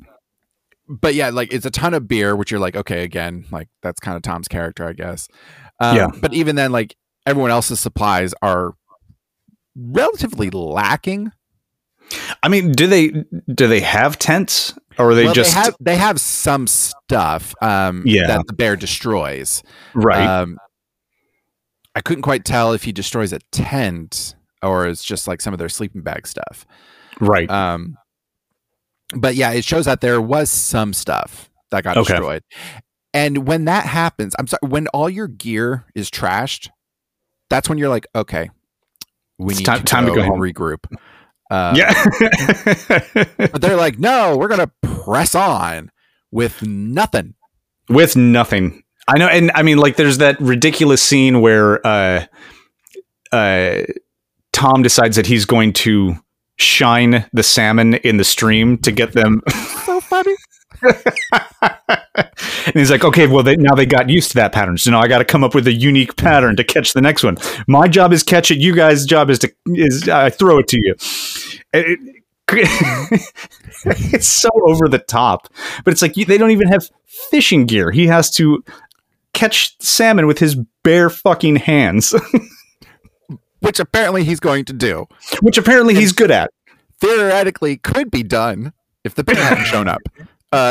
but yeah, like it's a ton of beer, which you're like, okay, again, like that's kind of Tom's character, I guess. Um, Yeah. But even then, like everyone else's supplies are relatively lacking. I mean, do they do they have tents or are they well, just they have they have some stuff um, Yeah. that the bear destroys. right? Um, I couldn't quite tell if he destroys a tent or it's just like some of their sleeping bag stuff. right. Um, but yeah, it shows that there was some stuff that got Okay. destroyed. And when that happens, I'm sorry, when all your gear is trashed, that's when you're like, okay, we It's need time- to, time to go go and home. regroup. Uh, yeah. But they're like, no, we're gonna press on with nothing. With nothing. I know and I mean like there's that ridiculous scene where uh uh Tom decides that he's going to shine the salmon in the stream to get them So funny. and he's like, okay, well, they, now they got used to that pattern. So now I got to come up with a unique pattern to catch the next one. My job is catch it. You guys' job is to is I throw it to you. It- it's so over the top, but it's like you, they don't even have fishing gear. He has to catch salmon with his bare fucking hands, Which apparently he's going to do. which apparently he's good at. Theoretically could be done if the bear hadn't shown up.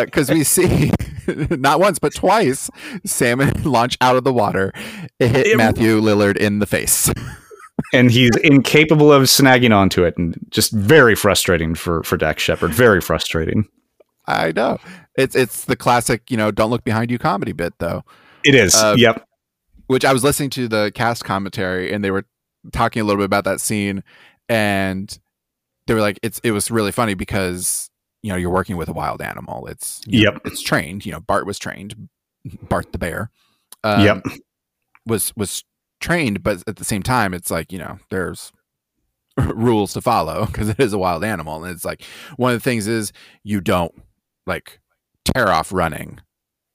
Because we see not once but twice salmon launch out of the water, it hit It- Matthew Lillard in the face. and he's incapable of snagging onto it, and just very frustrating for for Dax Shepard. Very frustrating. I know it's it's the classic, you know, don't look behind you comedy bit though. It is. Uh, yep. which I was listening to the cast commentary and they were talking a little bit about that scene and they were like it's it was really funny because you know you're working with a wild animal it's you know, Yep. it's trained you know Bart was trained Bart the bear um, Yep. was was trained but at the same time it's like you know there's rules to follow because it is a wild animal and it's like one of the things is you don't like tear off running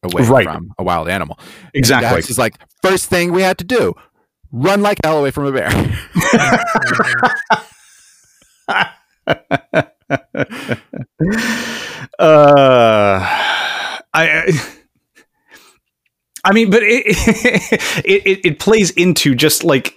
away Right. from a wild animal Exactly. it's like first thing we had to do, run like hell away from a bear. uh, I. I mean, but it, it it it plays into just like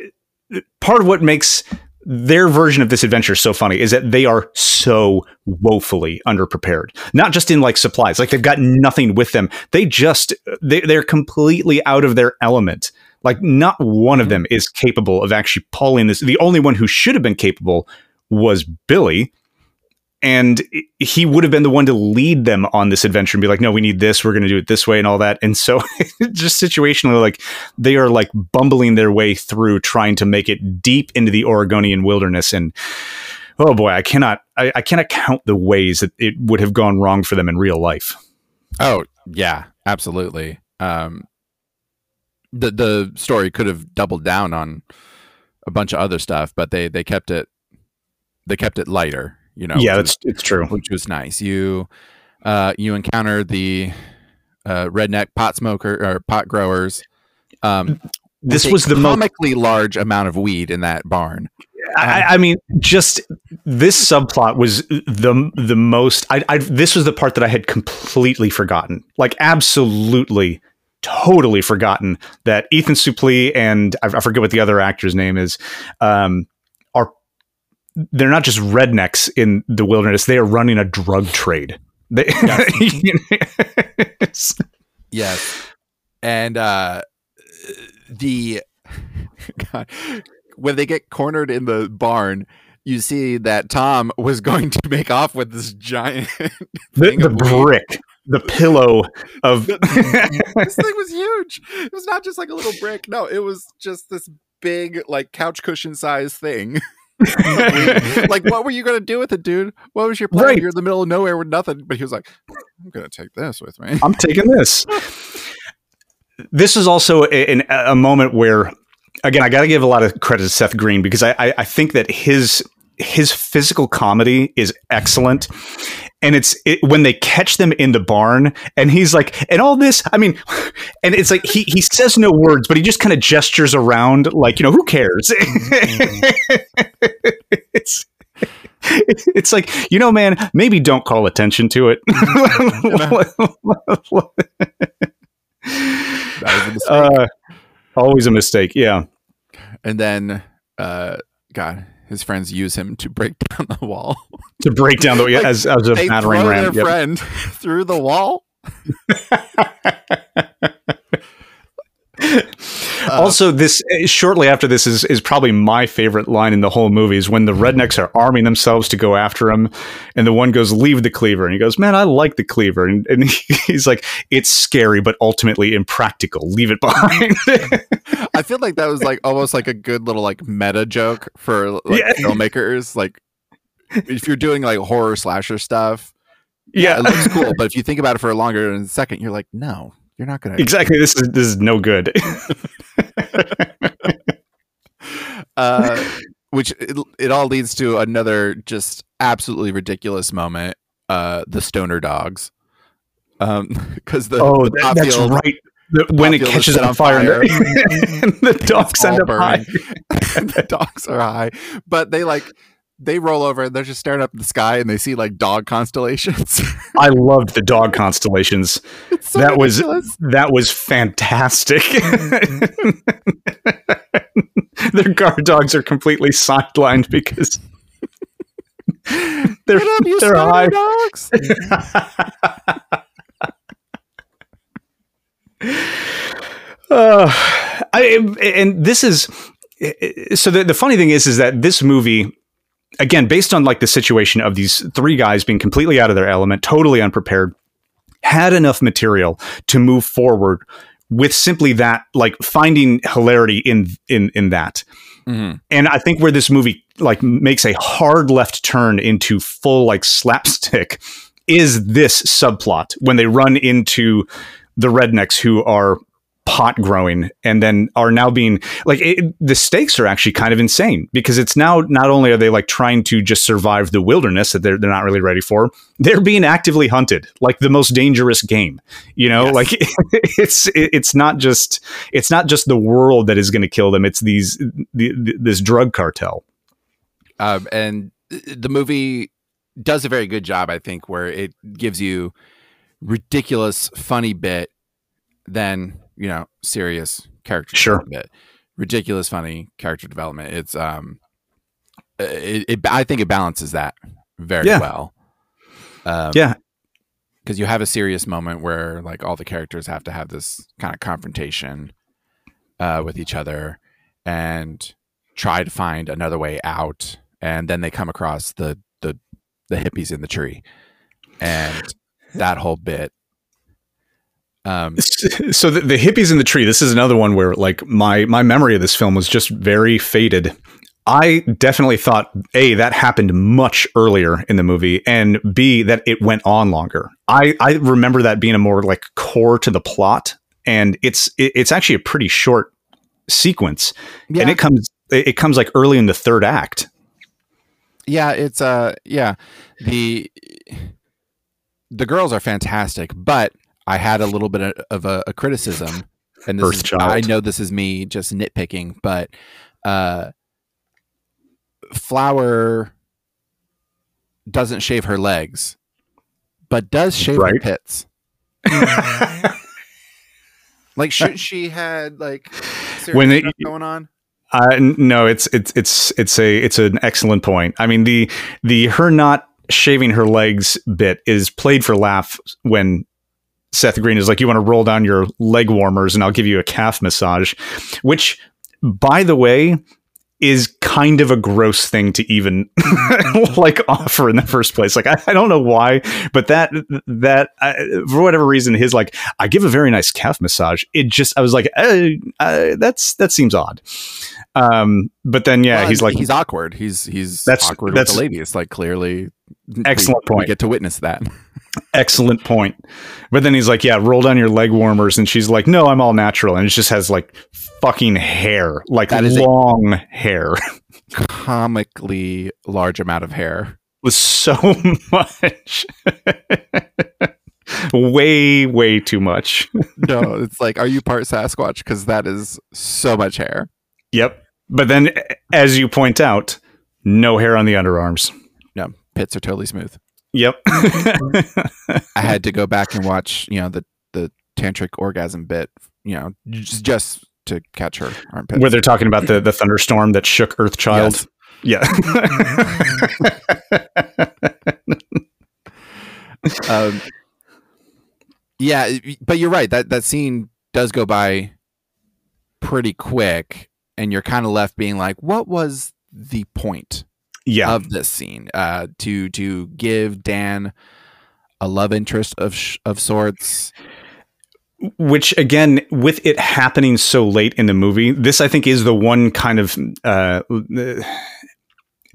part of what makes their version of this adventure so funny is that they are so woefully underprepared. Not just in like supplies, like they've got nothing with them. They just they they're completely out of their element. Like not one of them is capable of actually pulling this. The only one who should have been capable was Billy. And he would have been the one to lead them on this adventure and be like, no, we need this. We're going to do it this way and all that. And so just situationally, like they are like bumbling their way through trying to make it deep into the Oregonian wilderness. And oh boy, I cannot, I, I cannot count the ways that it would have gone wrong for them in real life. oh yeah, absolutely. Um, the the story could have doubled down on a bunch of other stuff, but they they kept it they kept it lighter. You know, yeah, that's it's true. which was nice. You uh, you encounter the uh, redneck pot smoker or pot growers. Um, This was the comically large amount of weed in that barn. I, I mean, just this subplot was the the most. I, I this was the part that I had completely forgotten, like absolutely, totally forgotten that Ethan Suplee and I, I forget what the other actor's name is, um, they're not just rednecks in the wilderness; they are running a drug trade. They, Yes. And uh the God. When they get cornered in the barn, you see that Tom was going to make off with this giant The, the weed. brick, the pillow of. this thing was huge. It was not just like a little brick. No, it was just this big, like couch cushion size thing. like, what were you gonna do with it, dude? What was your plan? Right. You're in the middle of nowhere with nothing. But he was like, I'm gonna take this with me. I'm taking this. This is also a, a moment where, again, I got to give a lot of credit to Seth Green because I, I, I think that his his physical comedy is excellent. And it's it, when they catch them in the barn, and he's like, and all this. I mean, and it's like he he says no words, but he just kind of gestures around, like you know, who cares? it's it's like you know, man, maybe don't call attention to it. A uh, always a mistake. Yeah. and then, uh, God, his friends use him to break down the wall. To break down the Like, as as a they battering throw ram. their Yep. friend through the wall. Uh, also, this uh, shortly after this is is probably my favorite line in the whole movie is when the rednecks are arming themselves to go after him, and the one goes, "Leave the cleaver," and he goes, "Man, I like the cleaver," and, and he's like, "It's scary, but ultimately impractical. Leave it behind." I feel like that was like almost like a good little like meta joke for like Yeah. filmmakers. Like if you're doing like horror slasher stuff, yeah, it looks cool. But if you think about it for a longer than a second, you're like, no, you're not gonna. exactly. This is this is no good. Uh, which it, it all leads to another just absolutely ridiculous moment. Uh, the stoner dogs. Um, because the oh, the that- that's field- right. The- when it catches set on on fire, and fire. the, and the dogs end up high. the dogs are high, but they like they roll over and they're just staring up at the sky and they see like dog constellations. I loved the dog constellations. It's so that was that was fantastic. Their guard dogs are completely sidelined because they're up, you they're high. dogs. Uh, I, and this is so the, the funny thing is is that this movie again based on like the situation of these three guys being completely out of their element totally unprepared had enough material to move forward with simply that like finding hilarity in in in that Mhm. and I think where this movie like makes a hard left turn into full like slapstick is this subplot when they run into the rednecks who are pot growing and then are now being like it, the stakes are actually kind of insane because it's now not only are they like trying to just survive the wilderness that they're, they're not really ready for they're being actively hunted like the most dangerous game you know Yes. like it's it's not just it's not just the world that is going to kill them it's these the, the, this drug cartel Um, and the movie does a very good job, I think, where it gives you ridiculous, funny bit, then you know, serious character Sure. development bit. Ridiculous, funny character development. It's um, it, it I think it balances that very Yeah. well. Um, Yeah. because you have a serious moment where like all the characters have to have this kind of confrontation uh, with each other and try to find another way out and then they come across the the the hippies in the tree and that whole bit um so the, the hippies in the tree this is another one where like my my memory of this film was just very faded. I definitely thought a that happened much earlier in the movie and b that it went on longer. I i remember that being a more like core to the plot and it's it, it's actually a pretty short sequence yeah and it comes it it comes like early in the third act. Yeah it's uh yeah. The the girls are fantastic but i had a little bit of a, a criticism and this is, i know this is me just nitpicking but uh flower doesn't shave her legs but does shave her pits. Like should she had like When they- stuff going on? Uh, no, it's it's it's it's a it's an excellent point. I mean the the her not shaving her legs bit is played for laughs when Seth Green is like, "You want to roll down your leg warmers, and I'll give you a calf massage," which by the way, is kind of a gross thing to even like offer in the first place. Like I, I don't know why, but that that I, for whatever reason, his like I give a very nice calf massage. It just I was like, uh, uh, that's that seems odd. Um, but then yeah, Well, he's like he's awkward. He's he's That's- awkward that's- with the lady. It's like clearly Excellent we, we point. get to witness that. excellent point. But then he's like, yeah, roll down your leg warmers, and she's like, no, I'm all natural, and it just has like fucking hair, like That is long hair. Comically large amount of hair. with so much. way, way too much. No, it's like, are you part Sasquatch? Because that is so much hair. Yep. But then, as you point out, no hair on the underarms. Pits are totally smooth. Yep. I had to go back and watch, you know, the the tantric orgasm bit, you know, just, just to catch her armpits. Where they're talking about the, the thunderstorm that shook Earthchild. Yes. Yeah. um, yeah, but you're right. That that scene does go by pretty quick, and you're kind of left being like, "What was the point yeah. of this scene? Uh, to to give Dan a love interest of sh- of sorts? which again with it happening so late in the movie this i think is the one kind of uh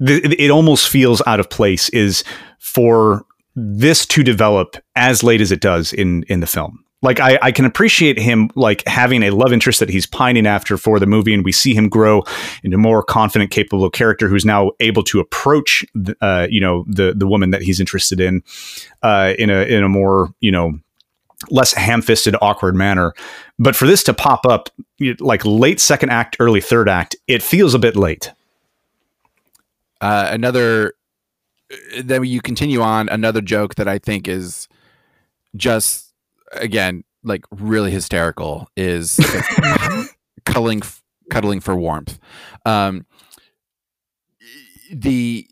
it almost feels out of place is for this to develop as late as it does in in the film like I, I can appreciate him like having a love interest that he's pining after for the movie and we see him grow into a more confident capable character who's now able to approach the, uh, you know the the woman that he's interested in uh, in a in a more you know less ham-fisted awkward manner but for this to pop up like late second act early third act it feels a bit late Uh, another. Then you continue on another joke that I think is just again like really hysterical is cuddling cuddling for warmth. Um, the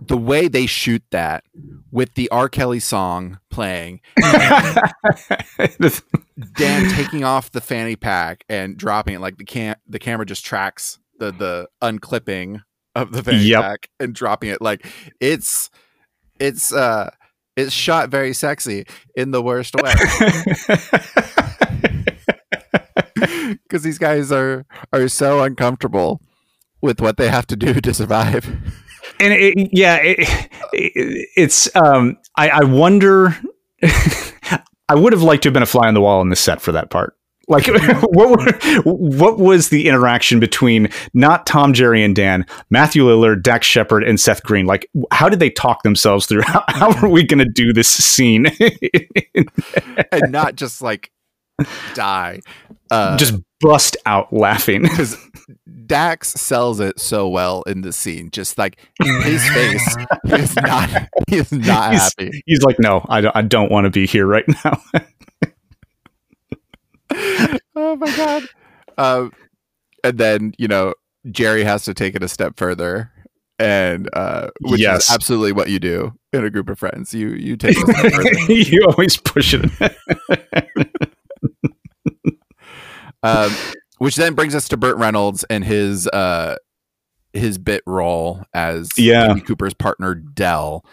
the way they shoot that with the R. Kelly song playing, Dan taking off the fanny pack and dropping it like the cam the camera just tracks the the unclipping of the fanny Yep. pack and dropping it like it's it's uh it's shot very sexy in the worst way because these guys are are so uncomfortable with what they have to do to survive. and it, yeah it, it, it's um i i wonder i would have liked to have been a fly on the wall on the set for that part like what were, what was the interaction between not Tom, Jerry, and Dan, Matthew Lillard, Dax Shepard, and Seth Green? Like, how did they talk themselves through? How, how are we going to do this scene? and not just like die. Uh, Just bust out laughing. because Dax sells it so well in the scene. Just like his face, is not he is not He's- happy. He's like, no, I don't, I don't want to be here right now. Oh my god. Um, and then you know Jerry has to take it a step further, and uh, which Yes. is absolutely what you do in a group of friends. You you take it a step further. you always push it. um, which then brings us to Burt Reynolds and his uh, his bit role as Yeah. DB Cooper's partner Dell,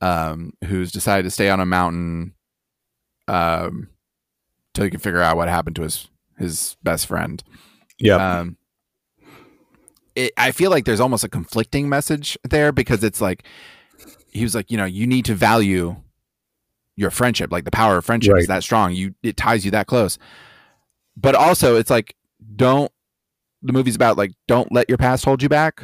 um, who's decided to stay on a mountain, um, till he can figure out what happened to his his best friend. yeah. Um, it, I feel like there's almost a conflicting message there because it's like he was like, you know, you need to value your friendship, like the power of friendship is that strong. You it ties you that close. But also, it's like don't. The movie's about like don't let your past hold you back.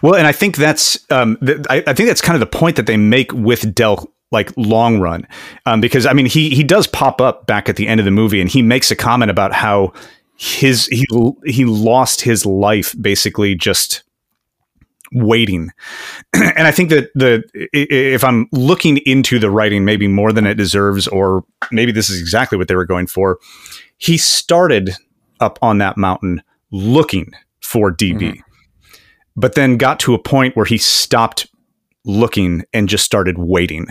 Well, and I think that's um, th- I, I think that's kind of the point that they make with Dell, like long run, um, because I mean he he does pop up back at the end of the movie, and he makes a comment about how his he he lost his life basically just waiting, and I think that the if I'm looking into the writing maybe more than it deserves, or maybe this is exactly what they were going for, he started up on that mountain looking for DB Mhm. but then got to a point where he stopped looking and just started waiting.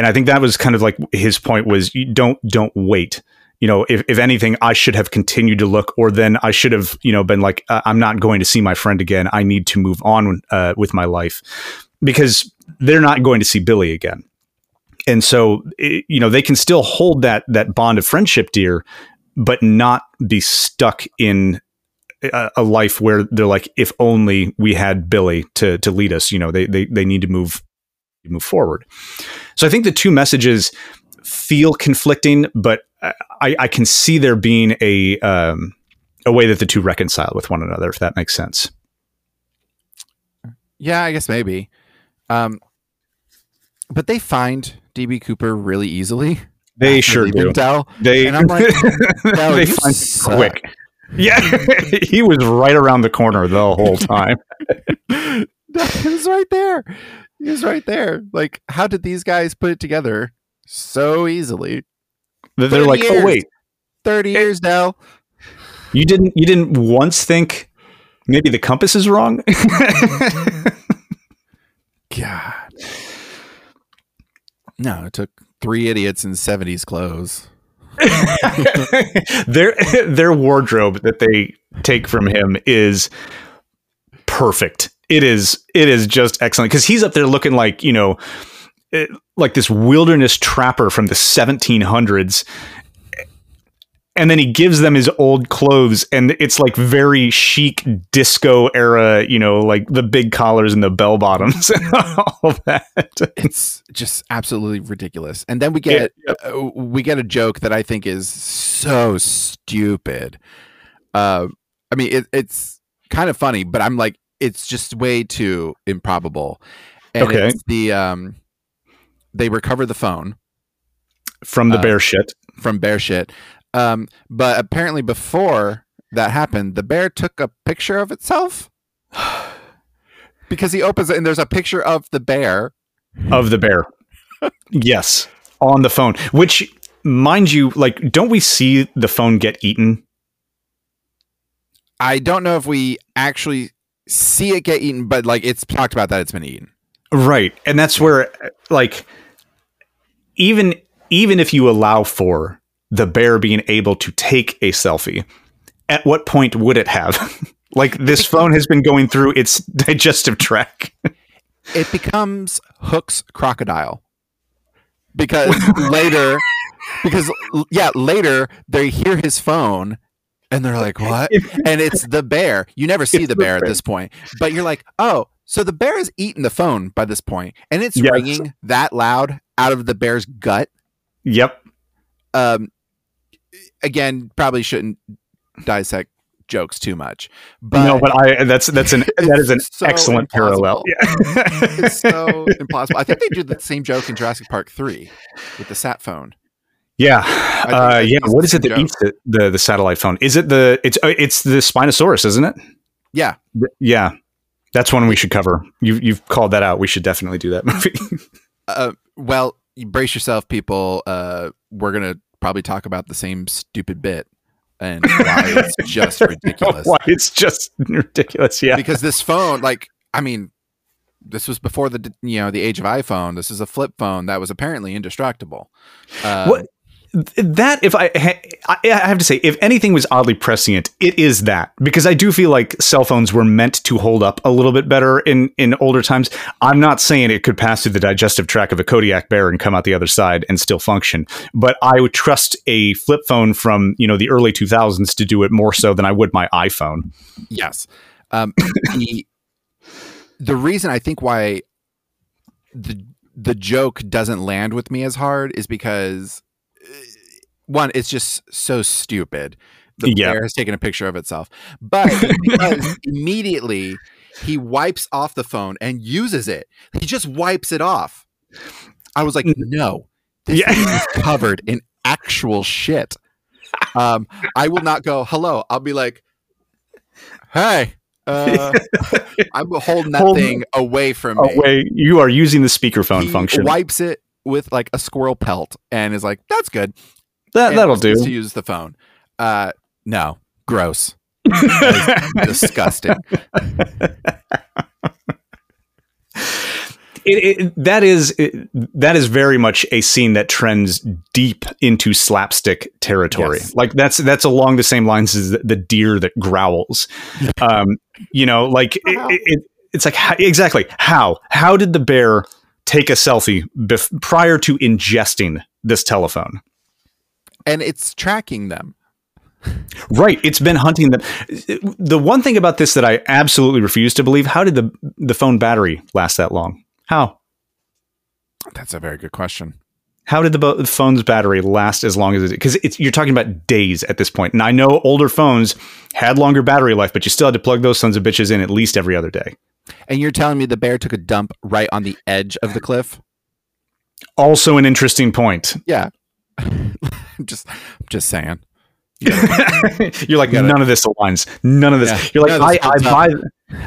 And I think that was kind of like his point was you don't don't wait. you know, if, if anything, I should have continued to look, or then I should have, you know, been like, uh, I'm not going to see my friend again. I need to move on uh, with my life because they're not going to see Billy again. And so, it, you know, they can still hold that that bond of friendship dear, but not be stuck in a, a life where they're like, if only we had Billy to to lead us. You know, they they they need to move move forward. So I think the two messages feel conflicting, but I, I can see there being a um, a way that the two reconcile with one another, if that makes sense. Yeah, I guess maybe. Um, but they find DB Cooper really easily. They sure do. Dell. They and I'm like, they find suck. quick. Yeah, he was right around the corner the whole time. he was right there. He was right there. Like, how did these guys put it together so easily? They're 30 like, oh wait, 30 years now. you didn't you didn't once think maybe the compass is wrong? God. No, it took three idiots in 70s clothes. their their wardrobe that they take from him is perfect. It is it is just excellent because he's up there looking like you know it- like this wilderness trapper from the 1700s. And then he gives them his old clothes, and it's like very chic disco era, you know, like the big collars and the bell bottoms and all that. It's just absolutely ridiculous. And then we get uh, we get a joke that I think is so stupid. Uh, I mean, it, it's kind of funny, but I'm like, it's just way too improbable. And Okay. it's the um, they recover the phone From the Uh, bear shit. from bear shit. Um, but apparently before that happened, the bear took a picture of itself because he opens it and there's a picture of the bear. of the bear. yes, on the phone. Which, mind you, like, don't we see the phone get eaten? I don't know if we actually see it get eaten, but like it's talked about that it's been eaten. Right, and that's where, like, even even if you allow for the bear being able to take a selfie, at what point would it have? like, this phone has been going through its digestive tract. It becomes Hook's crocodile because later, because yeah, later they hear his phone and they're like, "What?" And it's the bear. You never see the bear at this point, but you're like, "Oh." So the bear has eaten the phone by this point, and it's Yes. ringing that loud out of the bear's gut. Yep. um again probably shouldn't dissect jokes too much but no, but I that's that's an that is an so excellent parallel. Yeah. it's so impossible i think they do the same joke in jurassic park 3 with the sat phone Yeah, uh, yeah. What is it that joke. eats the, the the satellite phone? Is it the it's uh, it's the Spinosaurus, isn't it? yeah Yeah, that's one we should cover. You you've called that out. We should definitely do that movie. uh, well you brace yourself people uh we're gonna probably talk about the same stupid bit and why it's just ridiculous Why it's just ridiculous. Yeah, because this phone like i mean this was before the you know the age of iphone this is a flip phone that was apparently indestructible um, What- that if I I have to say, if anything was oddly prescient, it is that because I do feel like cell phones were meant to hold up a little bit better in in older times. I'm not saying it could pass through the digestive tract of a Kodiak bear and come out the other side and still function, but I would trust a flip phone from you know the early 2000s to do it more so than I would my iPhone. Yes. Um, the the reason I think why the the joke doesn't land with me as hard is because one, it's just so stupid. The Yeah. bear has taken a picture of itself, but because immediately he wipes off the phone and uses it. He just wipes it off. I was like, no, this Yeah. thing is covered in actual shit. Um, I will not go hello. I'll be like, hey, uh, I'm holding that Hold- thing away from Oh me. you are using the speakerphone he function. wipes it with like a squirrel pelt and is like, that's good. That And that'll do. To use the phone. Uh, no, gross, disgusting. it, it, that is it, that is very much a scene that trends deep into slapstick territory. Yes. Like that's that's along the same lines as the, the deer that growls. um, you know, like it, it, it's like how, exactly how how did the bear take a selfie bef- prior to ingesting this telephone? And it's tracking them. Right, it's been hunting them. The one thing about this that I absolutely refuse to believe: how did the the phone battery last that long? How? That's a very good question. How did the, bo- the phone's battery last as long as it? Because you're talking about days at this point, and I know older phones had longer battery life, but you still had to plug those sons of bitches in at least every other day. And you're telling me the bear took a dump right on the edge of the cliff? Also, an interesting point. Yeah. I'm just I'm just saying. you're like none of this aligns. None of this. Yeah, You're like I, I buy,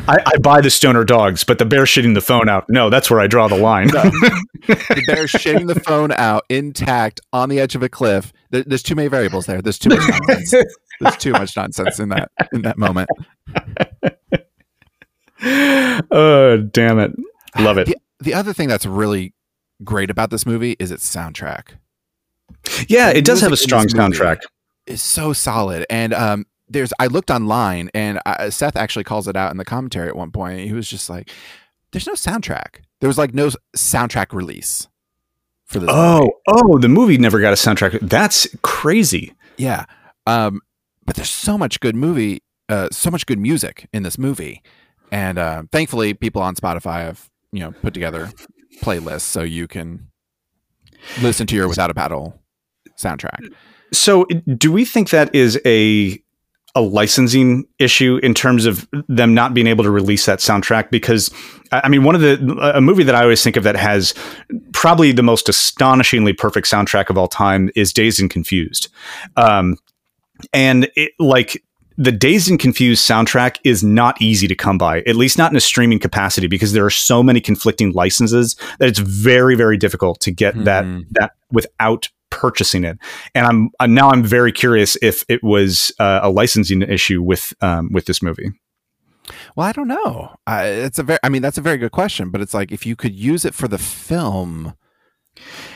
I, I buy the stoner dogs, but the bear shitting the phone out. No, that's where I draw the line. The bear shitting the phone out intact on the edge of a cliff. There, there's too many variables there. There's too much nonsense. There's too much nonsense in that in that moment. oh, damn it! Love it. The, the other thing that's really great about this movie is its soundtrack. Yeah, the it does have a strong soundtrack. is so solid. And um, there's I looked online, and uh, Seth actually calls it out in the commentary at one point. He was just like, "There's no soundtrack. There was like no soundtrack release for this." Oh, movie. oh, the movie never got a soundtrack. That's crazy. yeah. Um, but there's so much good movie, uh, so much good music in this movie, and uh, thankfully, people on Spotify have you know put together playlists so you can listen to your Without a Paddle soundtrack. So, do we think that is a a licensing issue in terms of them not being able to release that soundtrack? Because I mean, one of the a movie that I always think of that has probably the most astonishingly perfect soundtrack of all time is Dazed and Confused, um, and it like. The Dazed and Confused soundtrack is not easy to come by, at least not in a streaming capacity, because there are so many conflicting licenses that it's very, very difficult to get that Mhm. that without purchasing it and I'm uh, now I'm very curious if it was uh, a licensing issue with um, with this movie. Well, I don't know. I, it's a very, I mean, that's a very good question. But it's like if you could use it for the film,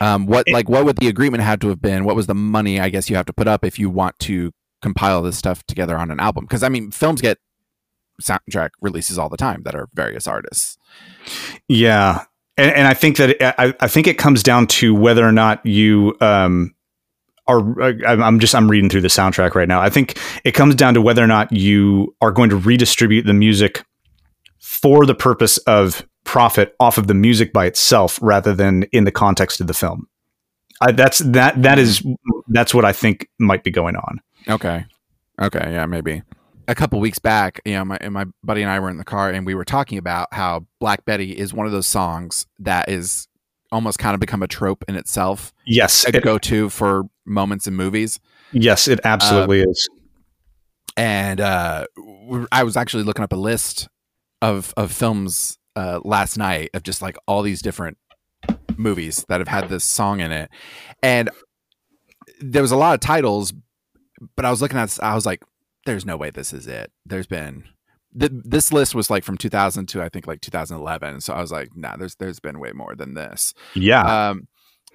um, what It- like what would the agreement have to have been? What was the money? I guess you have to put up if you want to compile this stuff together on an album. Because I mean, films get soundtrack releases all the time that are various artists. Yeah, and, and I think that I, I think it comes down to whether or not you um, are. I'm just I'm reading through the soundtrack right now. I think it comes down to whether or not you are going to redistribute the music for the purpose of profit off of the music by itself, rather than in the context of the film. I, that's that that is that's what I think might be going on. Okay. Okay. Yeah, maybe. A couple weeks back, you know, my my buddy and I were in the car and we were talking about how Black Betty is one of those songs that is almost kind of become a trope in itself, Yes, a it, go to for moments in movies. yes, it absolutely Um, is. And uh, I was actually looking up a list of of films uh, last night of just like all these different movies that have had this song in it, and there was a lot of titles, but I was looking at, I was like, "There's no way this is it." There's been th- this list was like from 2000 to I think like 2011, so I was like, "Nah, there's there's been way more than this." Yeah, um,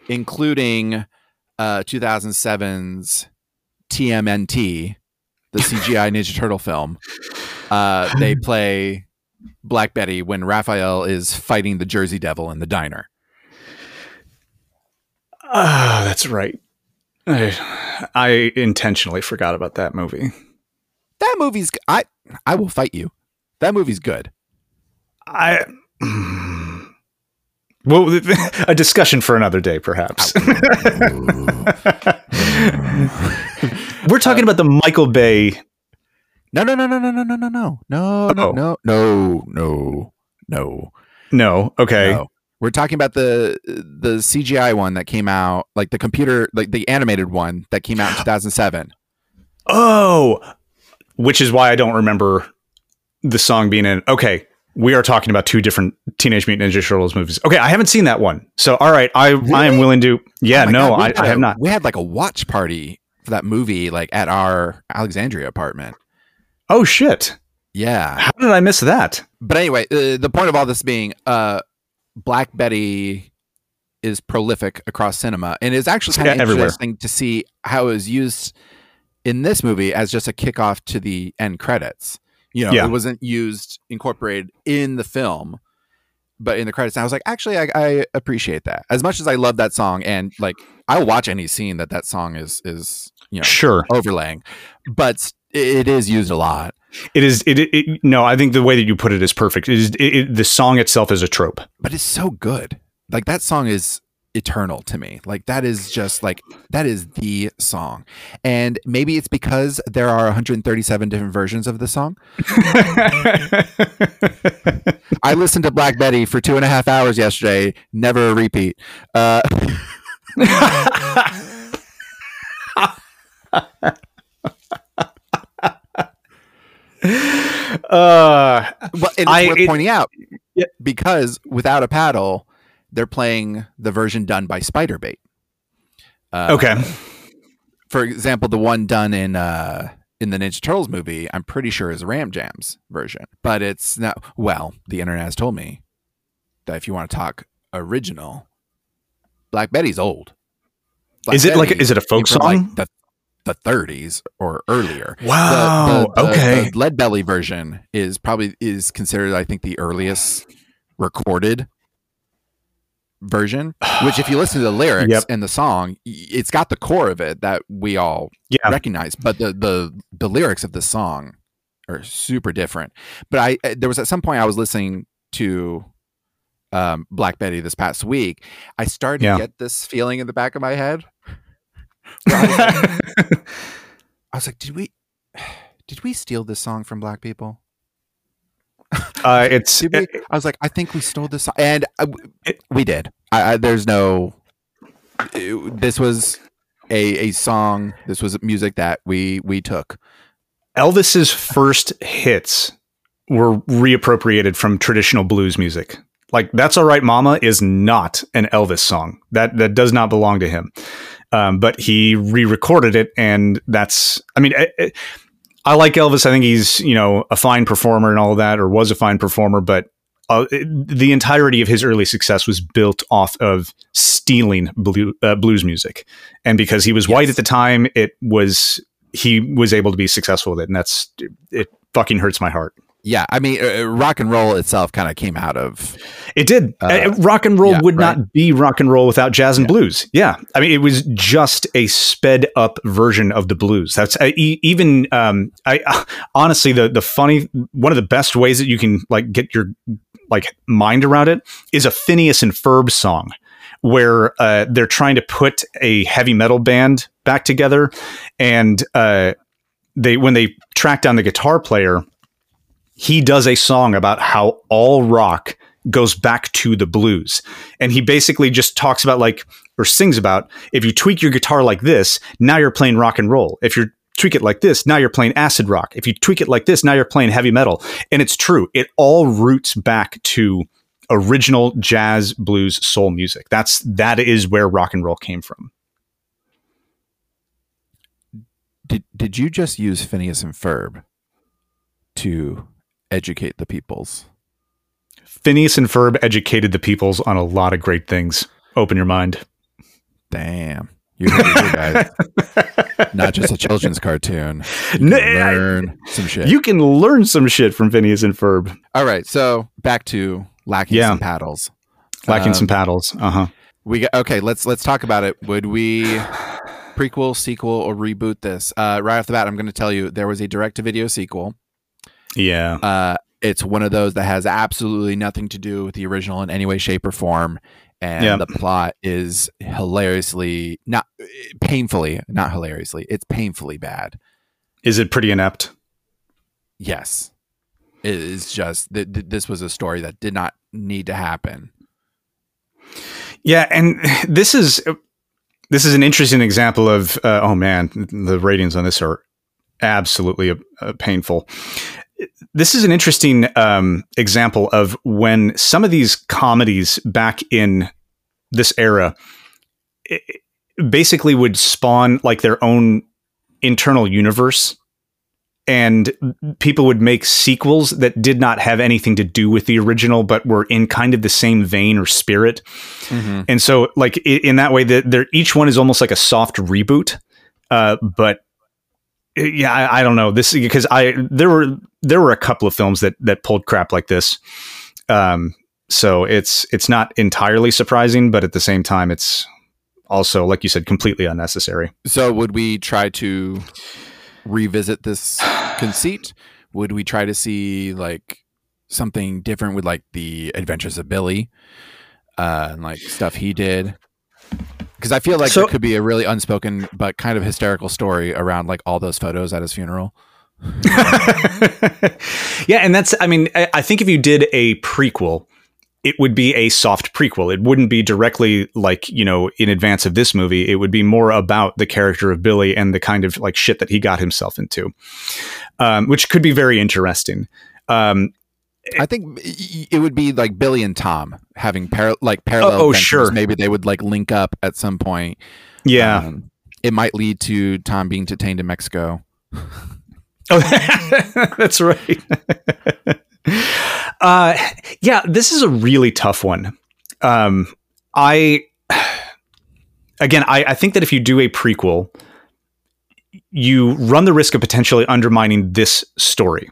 including uh, 2007's TMNT, the CGI Ninja Turtle film. Uh, they play Black Betty when Raphael is fighting the Jersey Devil in the diner. Ah, that's right. I, I intentionally forgot about that movie. That movie's I I will fight you. That movie's good. I. Well, a discussion for another day, perhaps. We're talking about the Michael Bay. No, no, no, no, no, no, no, no, no, no, no, no, no, no, no. No, okay. No. We're talking about the the CGI one that came out, like the computer, like the animated one that came out in 2007. Oh, which is why I don't remember the song being in. Okay, we are talking about two different Teenage Mutant Ninja Turtles movies. Okay, I haven't seen that one, so all right, I I am willing to. Yeah, Oh no, God, we I, had I have not. We had like a watch party for that movie, like at our Alexandria apartment. Oh shit! Yeah, How did I miss that? but anyway, uh, the point of all this being, uh, Black Betty is prolific across cinema, and it's actually kind of Yeah, everywhere. interesting to see how it was used in this movie as just a kickoff to the end credits. You know, Yeah. it wasn't used incorporated in the film, but in the credits. And I was like, actually, I, I appreciate that as much as I love that song, and like I'll watch any scene that that song is is you know Sure. overlaying, but it is used a lot. It is. It, it, it- No, I think the way that you put it is perfect. It is. It, it, the song itself is a trope. but it's so good. Like that song is eternal to me. Like that is just like that is the song. And maybe it's because there are 137 different versions of the song. I listened to Black Betty for two and a half hours yesterday. Never a repeat. Uh, uh, well, and it's I- worth it- pointing out Yeah. because without a paddle, they're playing the version done by Spiderbait. Uh, okay. for example, the one done in uh in the Ninja Turtles movie, I'm pretty sure is Ram Jam's version, but it's not. Well, the internet has told me that if you want to talk original, Black Betty's old. Black Is it like? Is it a folk song? like the the 30s or earlier? wow. The- the- the- okay. the Lead Belly version is probably is considered, I think, the earliest recorded version. Which, if you listen to the lyrics Yep. and the song, it's got the core of it that we all yeah. recognize. But the the the lyrics of the song are super different. But I uh, there was at some point I was listening to um, Black Betty this past week. I started Yeah. to get this feeling in the back of my head. Where I was like- I was like, did we did we steal this song from black people? uh, it's. Did we? I was like, I think we stole this song, and uh, we did. I, I, there's no. it- this was a a song. This was music that we we took. Elvis's first hits were reappropriated from traditional blues music. Like "That's All Right, Mama" is not an Elvis song. That that does not belong to him. Um, but he re-recorded it, and that's. I mean, I, I- I like Elvis. I think he's you know a fine performer and all of that, or was a fine performer. But uh, the entirety of his early success was built off of stealing blue, uh, blues music, and because he was white at the time, it was he was able to be successful with it, and that's it. Fucking hurts my heart. Yeah, I mean, uh, rock and roll itself kind of came out of. It did. Uh, Uh, rock and roll yeah, would right. not be rock and roll without jazz and blues. Yeah, I mean, it was just a sped up version of the blues. That's uh, e- even. Um, I honestly, the the funny one of the best ways that you can like get your like mind around it is a Phineas and Ferb song where uh, they're trying to put a heavy metal band back together, and uh, they when they track down the guitar player, he does a song about how all rock goes back to the blues. And he basically just talks about like or sings about if you tweak your guitar like this, now you're playing rock and roll. If you tweak it like this, now you're playing acid rock. If you tweak it like this, now you're playing heavy metal. And it's true. It all roots back to original jazz, blues, soul music. That's that is where rock and roll came from. Did Did you just use Phineas and Ferb to educate the peoples? Phineas and Ferb educated the peoples on a lot of great things. Open your mind. Damn, you heard it here, guys. Not just a children's cartoon. You can No, I- learn some shit. You can learn some shit from Phineas and Ferb. All right, so back to lacking Yeah. some paddles. Lacking Um, some paddles. Uh huh. We got okay. Let's let's talk about it. Would we prequel, sequel, or reboot this? Uh, right off the bat, I'm going to tell you there was a direct-to-video sequel. Yeah. Uh, it's one of those that has absolutely nothing to do with the original in any way, shape, or form, and Yeah. the plot is hilariously not painfully not hilariously. It's painfully bad. Is it pretty inept? Yes, it is just th- th- this was a story that did not need to happen. Yeah, and this is this is an interesting example of uh, oh man, the ratings on this are absolutely uh, painful. This is an interesting um, example of when some of these comedies back in this era basically would spawn like their own internal universe and people would make sequels that did not have anything to do with the original but were in kind of the same vein or spirit Mhm. and so like in that way that each one is almost like a soft reboot uh, but yeah I, I don't know this because i there were there were a couple of films that that pulled crap like this um so it's it's not entirely surprising but at the same time it's also like you said completely unnecessary So would we try to revisit this conceit? Would we try to see like something different with like the Adventures of Billy, uh, and like stuff he did? Because I feel like So- there could be a really unspoken but kind of hysterical story around like all those photos at his funeral. yeah, and that's I mean, I, I think if you did a prequel, it would be a soft prequel. It wouldn't be directly like, you know, in advance of this movie. It would be more about the character of Billy and the kind of like shit that he got himself into. Um, which could be very interesting. Um, I think it would be like Billy and Tom having par- like parallel. Oh, oh, sure. Maybe they would like link up at some point. yeah. Um, it might lead to Tom being detained in Mexico. Oh, that's right. uh, yeah, this is a really tough one. Um, I again, I, I think that if you do a prequel, you run the risk of potentially undermining this story.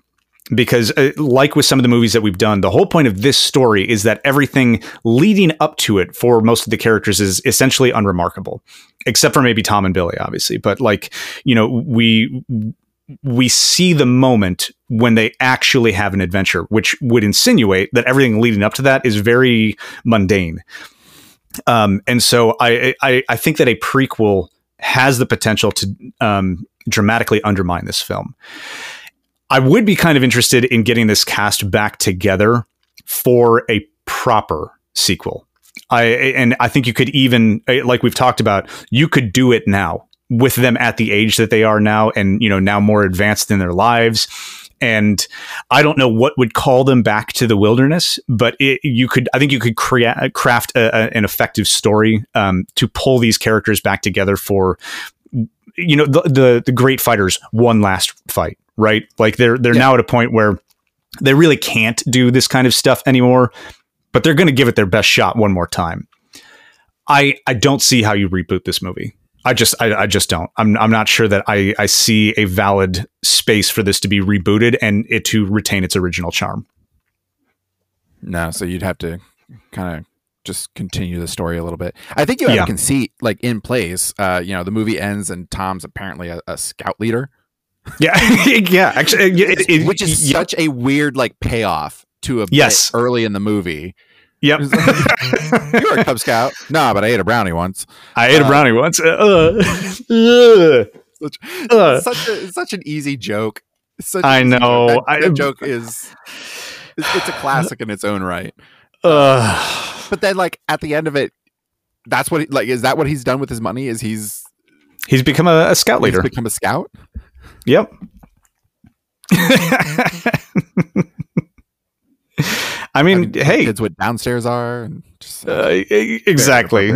Because, uh, like with some of the movies that we've done, the whole point of this story is that everything leading up to it for most of the characters is essentially unremarkable, except for maybe Tom and Billy, obviously. But, like, you know, we we see the moment when they actually have an adventure, which would insinuate that everything leading up to that is very mundane. Um, and so I, I, I think that a prequel has the potential to um, dramatically undermine this film. I would be kind of interested in getting this cast back together for a proper sequel. I and I think you could even like we've talked about, you could do it now with them at the age that they are now and you know now more advanced in their lives and i don't know what would call them back to the wilderness but it, you could i think you could create craft a, a, an effective story um, to pull these characters back together for you know the, the the great fighters one last fight right like they're they're Yeah. now at a point where they really can't do this kind of stuff anymore but they're going to give it their best shot one more time i i don't see how you reboot this movie I just I, I just don't. I'm I'm not sure that I I see a valid space for this to be rebooted and it to retain its original charm. No, so you'd have to kind of just continue the story a little bit. I think you have Yeah. a conceit like in place. Uh, you know, the movie ends and Tom's apparently a, a scout leader, Yeah, yeah. Actually, it, it- which is such a weird like payoff to a Yes. early in the movie. Yep. You're a Cub Scout. No, but I ate a brownie once. I ate a uh, brownie once. Uh, uh, Such, uh. such a such an easy joke. Such I know. Joke. That, I- that joke is it's, it's a classic in its own right. Uh, But then, like at the end of it, that's what he, like is that what he's done with his money? Is he's he's become a, a scout he's leader. become a scout? Yep. I mean, Having hey, kids what downstairs are and just uh, e- exactly.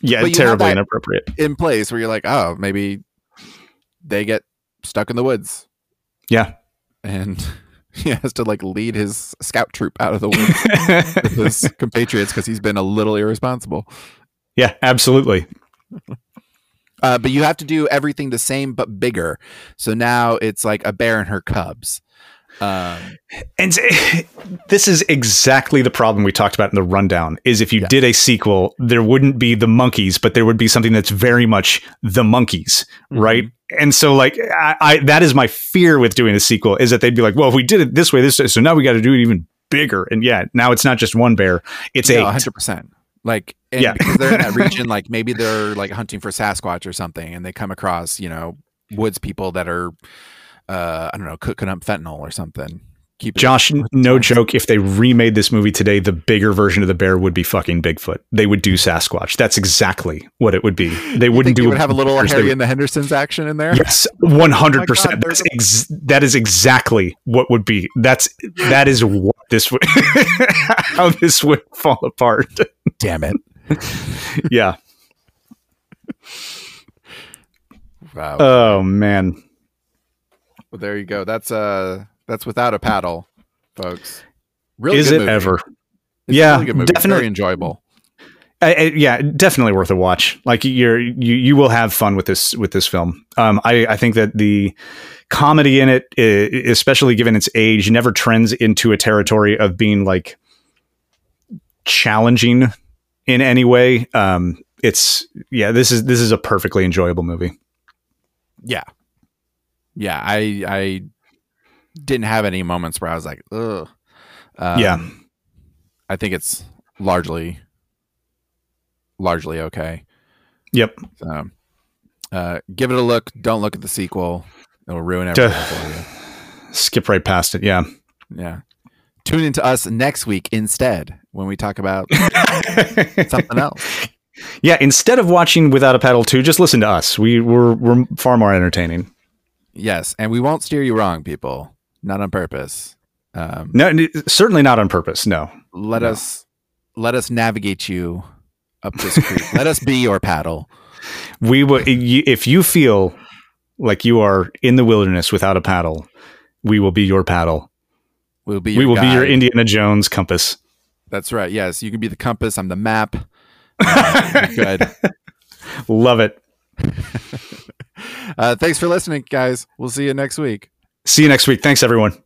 Yeah, terribly inappropriate. in place where you're like, oh, maybe they get stuck in the woods Yeah. and he has to like lead his scout troop out of the woods with his compatriots because he's been a little irresponsible. yeah, absolutely. Uh, but you have to do everything the same but bigger. So now it's like a bear and her cubs. Um, And this is exactly the problem we talked about in the rundown is if you Yeah. did a sequel, there wouldn't be the monkeys, but there would be something that's very much the monkeys, right? And so like I, I that is my fear with doing a sequel is that they'd be like, well, if we did it this way, this way, so now we got to do it even bigger. And yeah, now it's not just one bear, it's eight. 100%. Like, and Yeah. because they're in that region, like maybe they're like hunting for Sasquatch or something, and they come across, you know, woods people that are, uh, I don't know, cooking up fentanyl or something. Keep Josh, no joke. If they remade this movie today, the bigger version of the bear would be fucking Bigfoot. They would do Sasquatch. That's exactly what it would be. They wouldn't do. they would have a little they Harry would- and the Hendersons action in there. Yes, one hundred Oh percent. That's ex- that is exactly what would be. That's that is what this would how this would fall apart. Damn it! yeah. Wow. Oh man. Well, there you go. That's uh that's without a paddle, folks. Really Is it movie. ever? It's Yeah, a really good movie. definitely. Very enjoyable. I, I- yeah, definitely worth a watch. Like you're you you will have fun with this with this film. Um, I I think that the comedy in it, especially given its age, never trends into a territory of being like challenging in any way. Um, it's yeah, this is this is a perfectly enjoyable movie. Yeah. Yeah, I I didn't have any moments where I was like, ugh. Um, Yeah. I think it's largely largely okay. Yep. So uh give it a look. Don't look at the sequel. It'll ruin everything for you. Skip right past it. Yeah. Yeah. Tune into us next week instead when we talk about something else. Yeah, instead of watching Without a Paddle 2, just listen to us. We, we're, we're far more entertaining. Yes, and we won't steer you wrong, people. Not on purpose. Um, No, certainly not on purpose. No. let No. us let us navigate you up this creek. let us be your paddle. We will, if you feel like you are in the wilderness without a paddle, we will be your paddle. We'll be your We will be your. Indiana Jones compass. That's right. Yes, you can be the compass. I'm the map. Uh, good. Love it. Uh, thanks for listening, guys. We'll see you next week. See you next week. Thanks, everyone.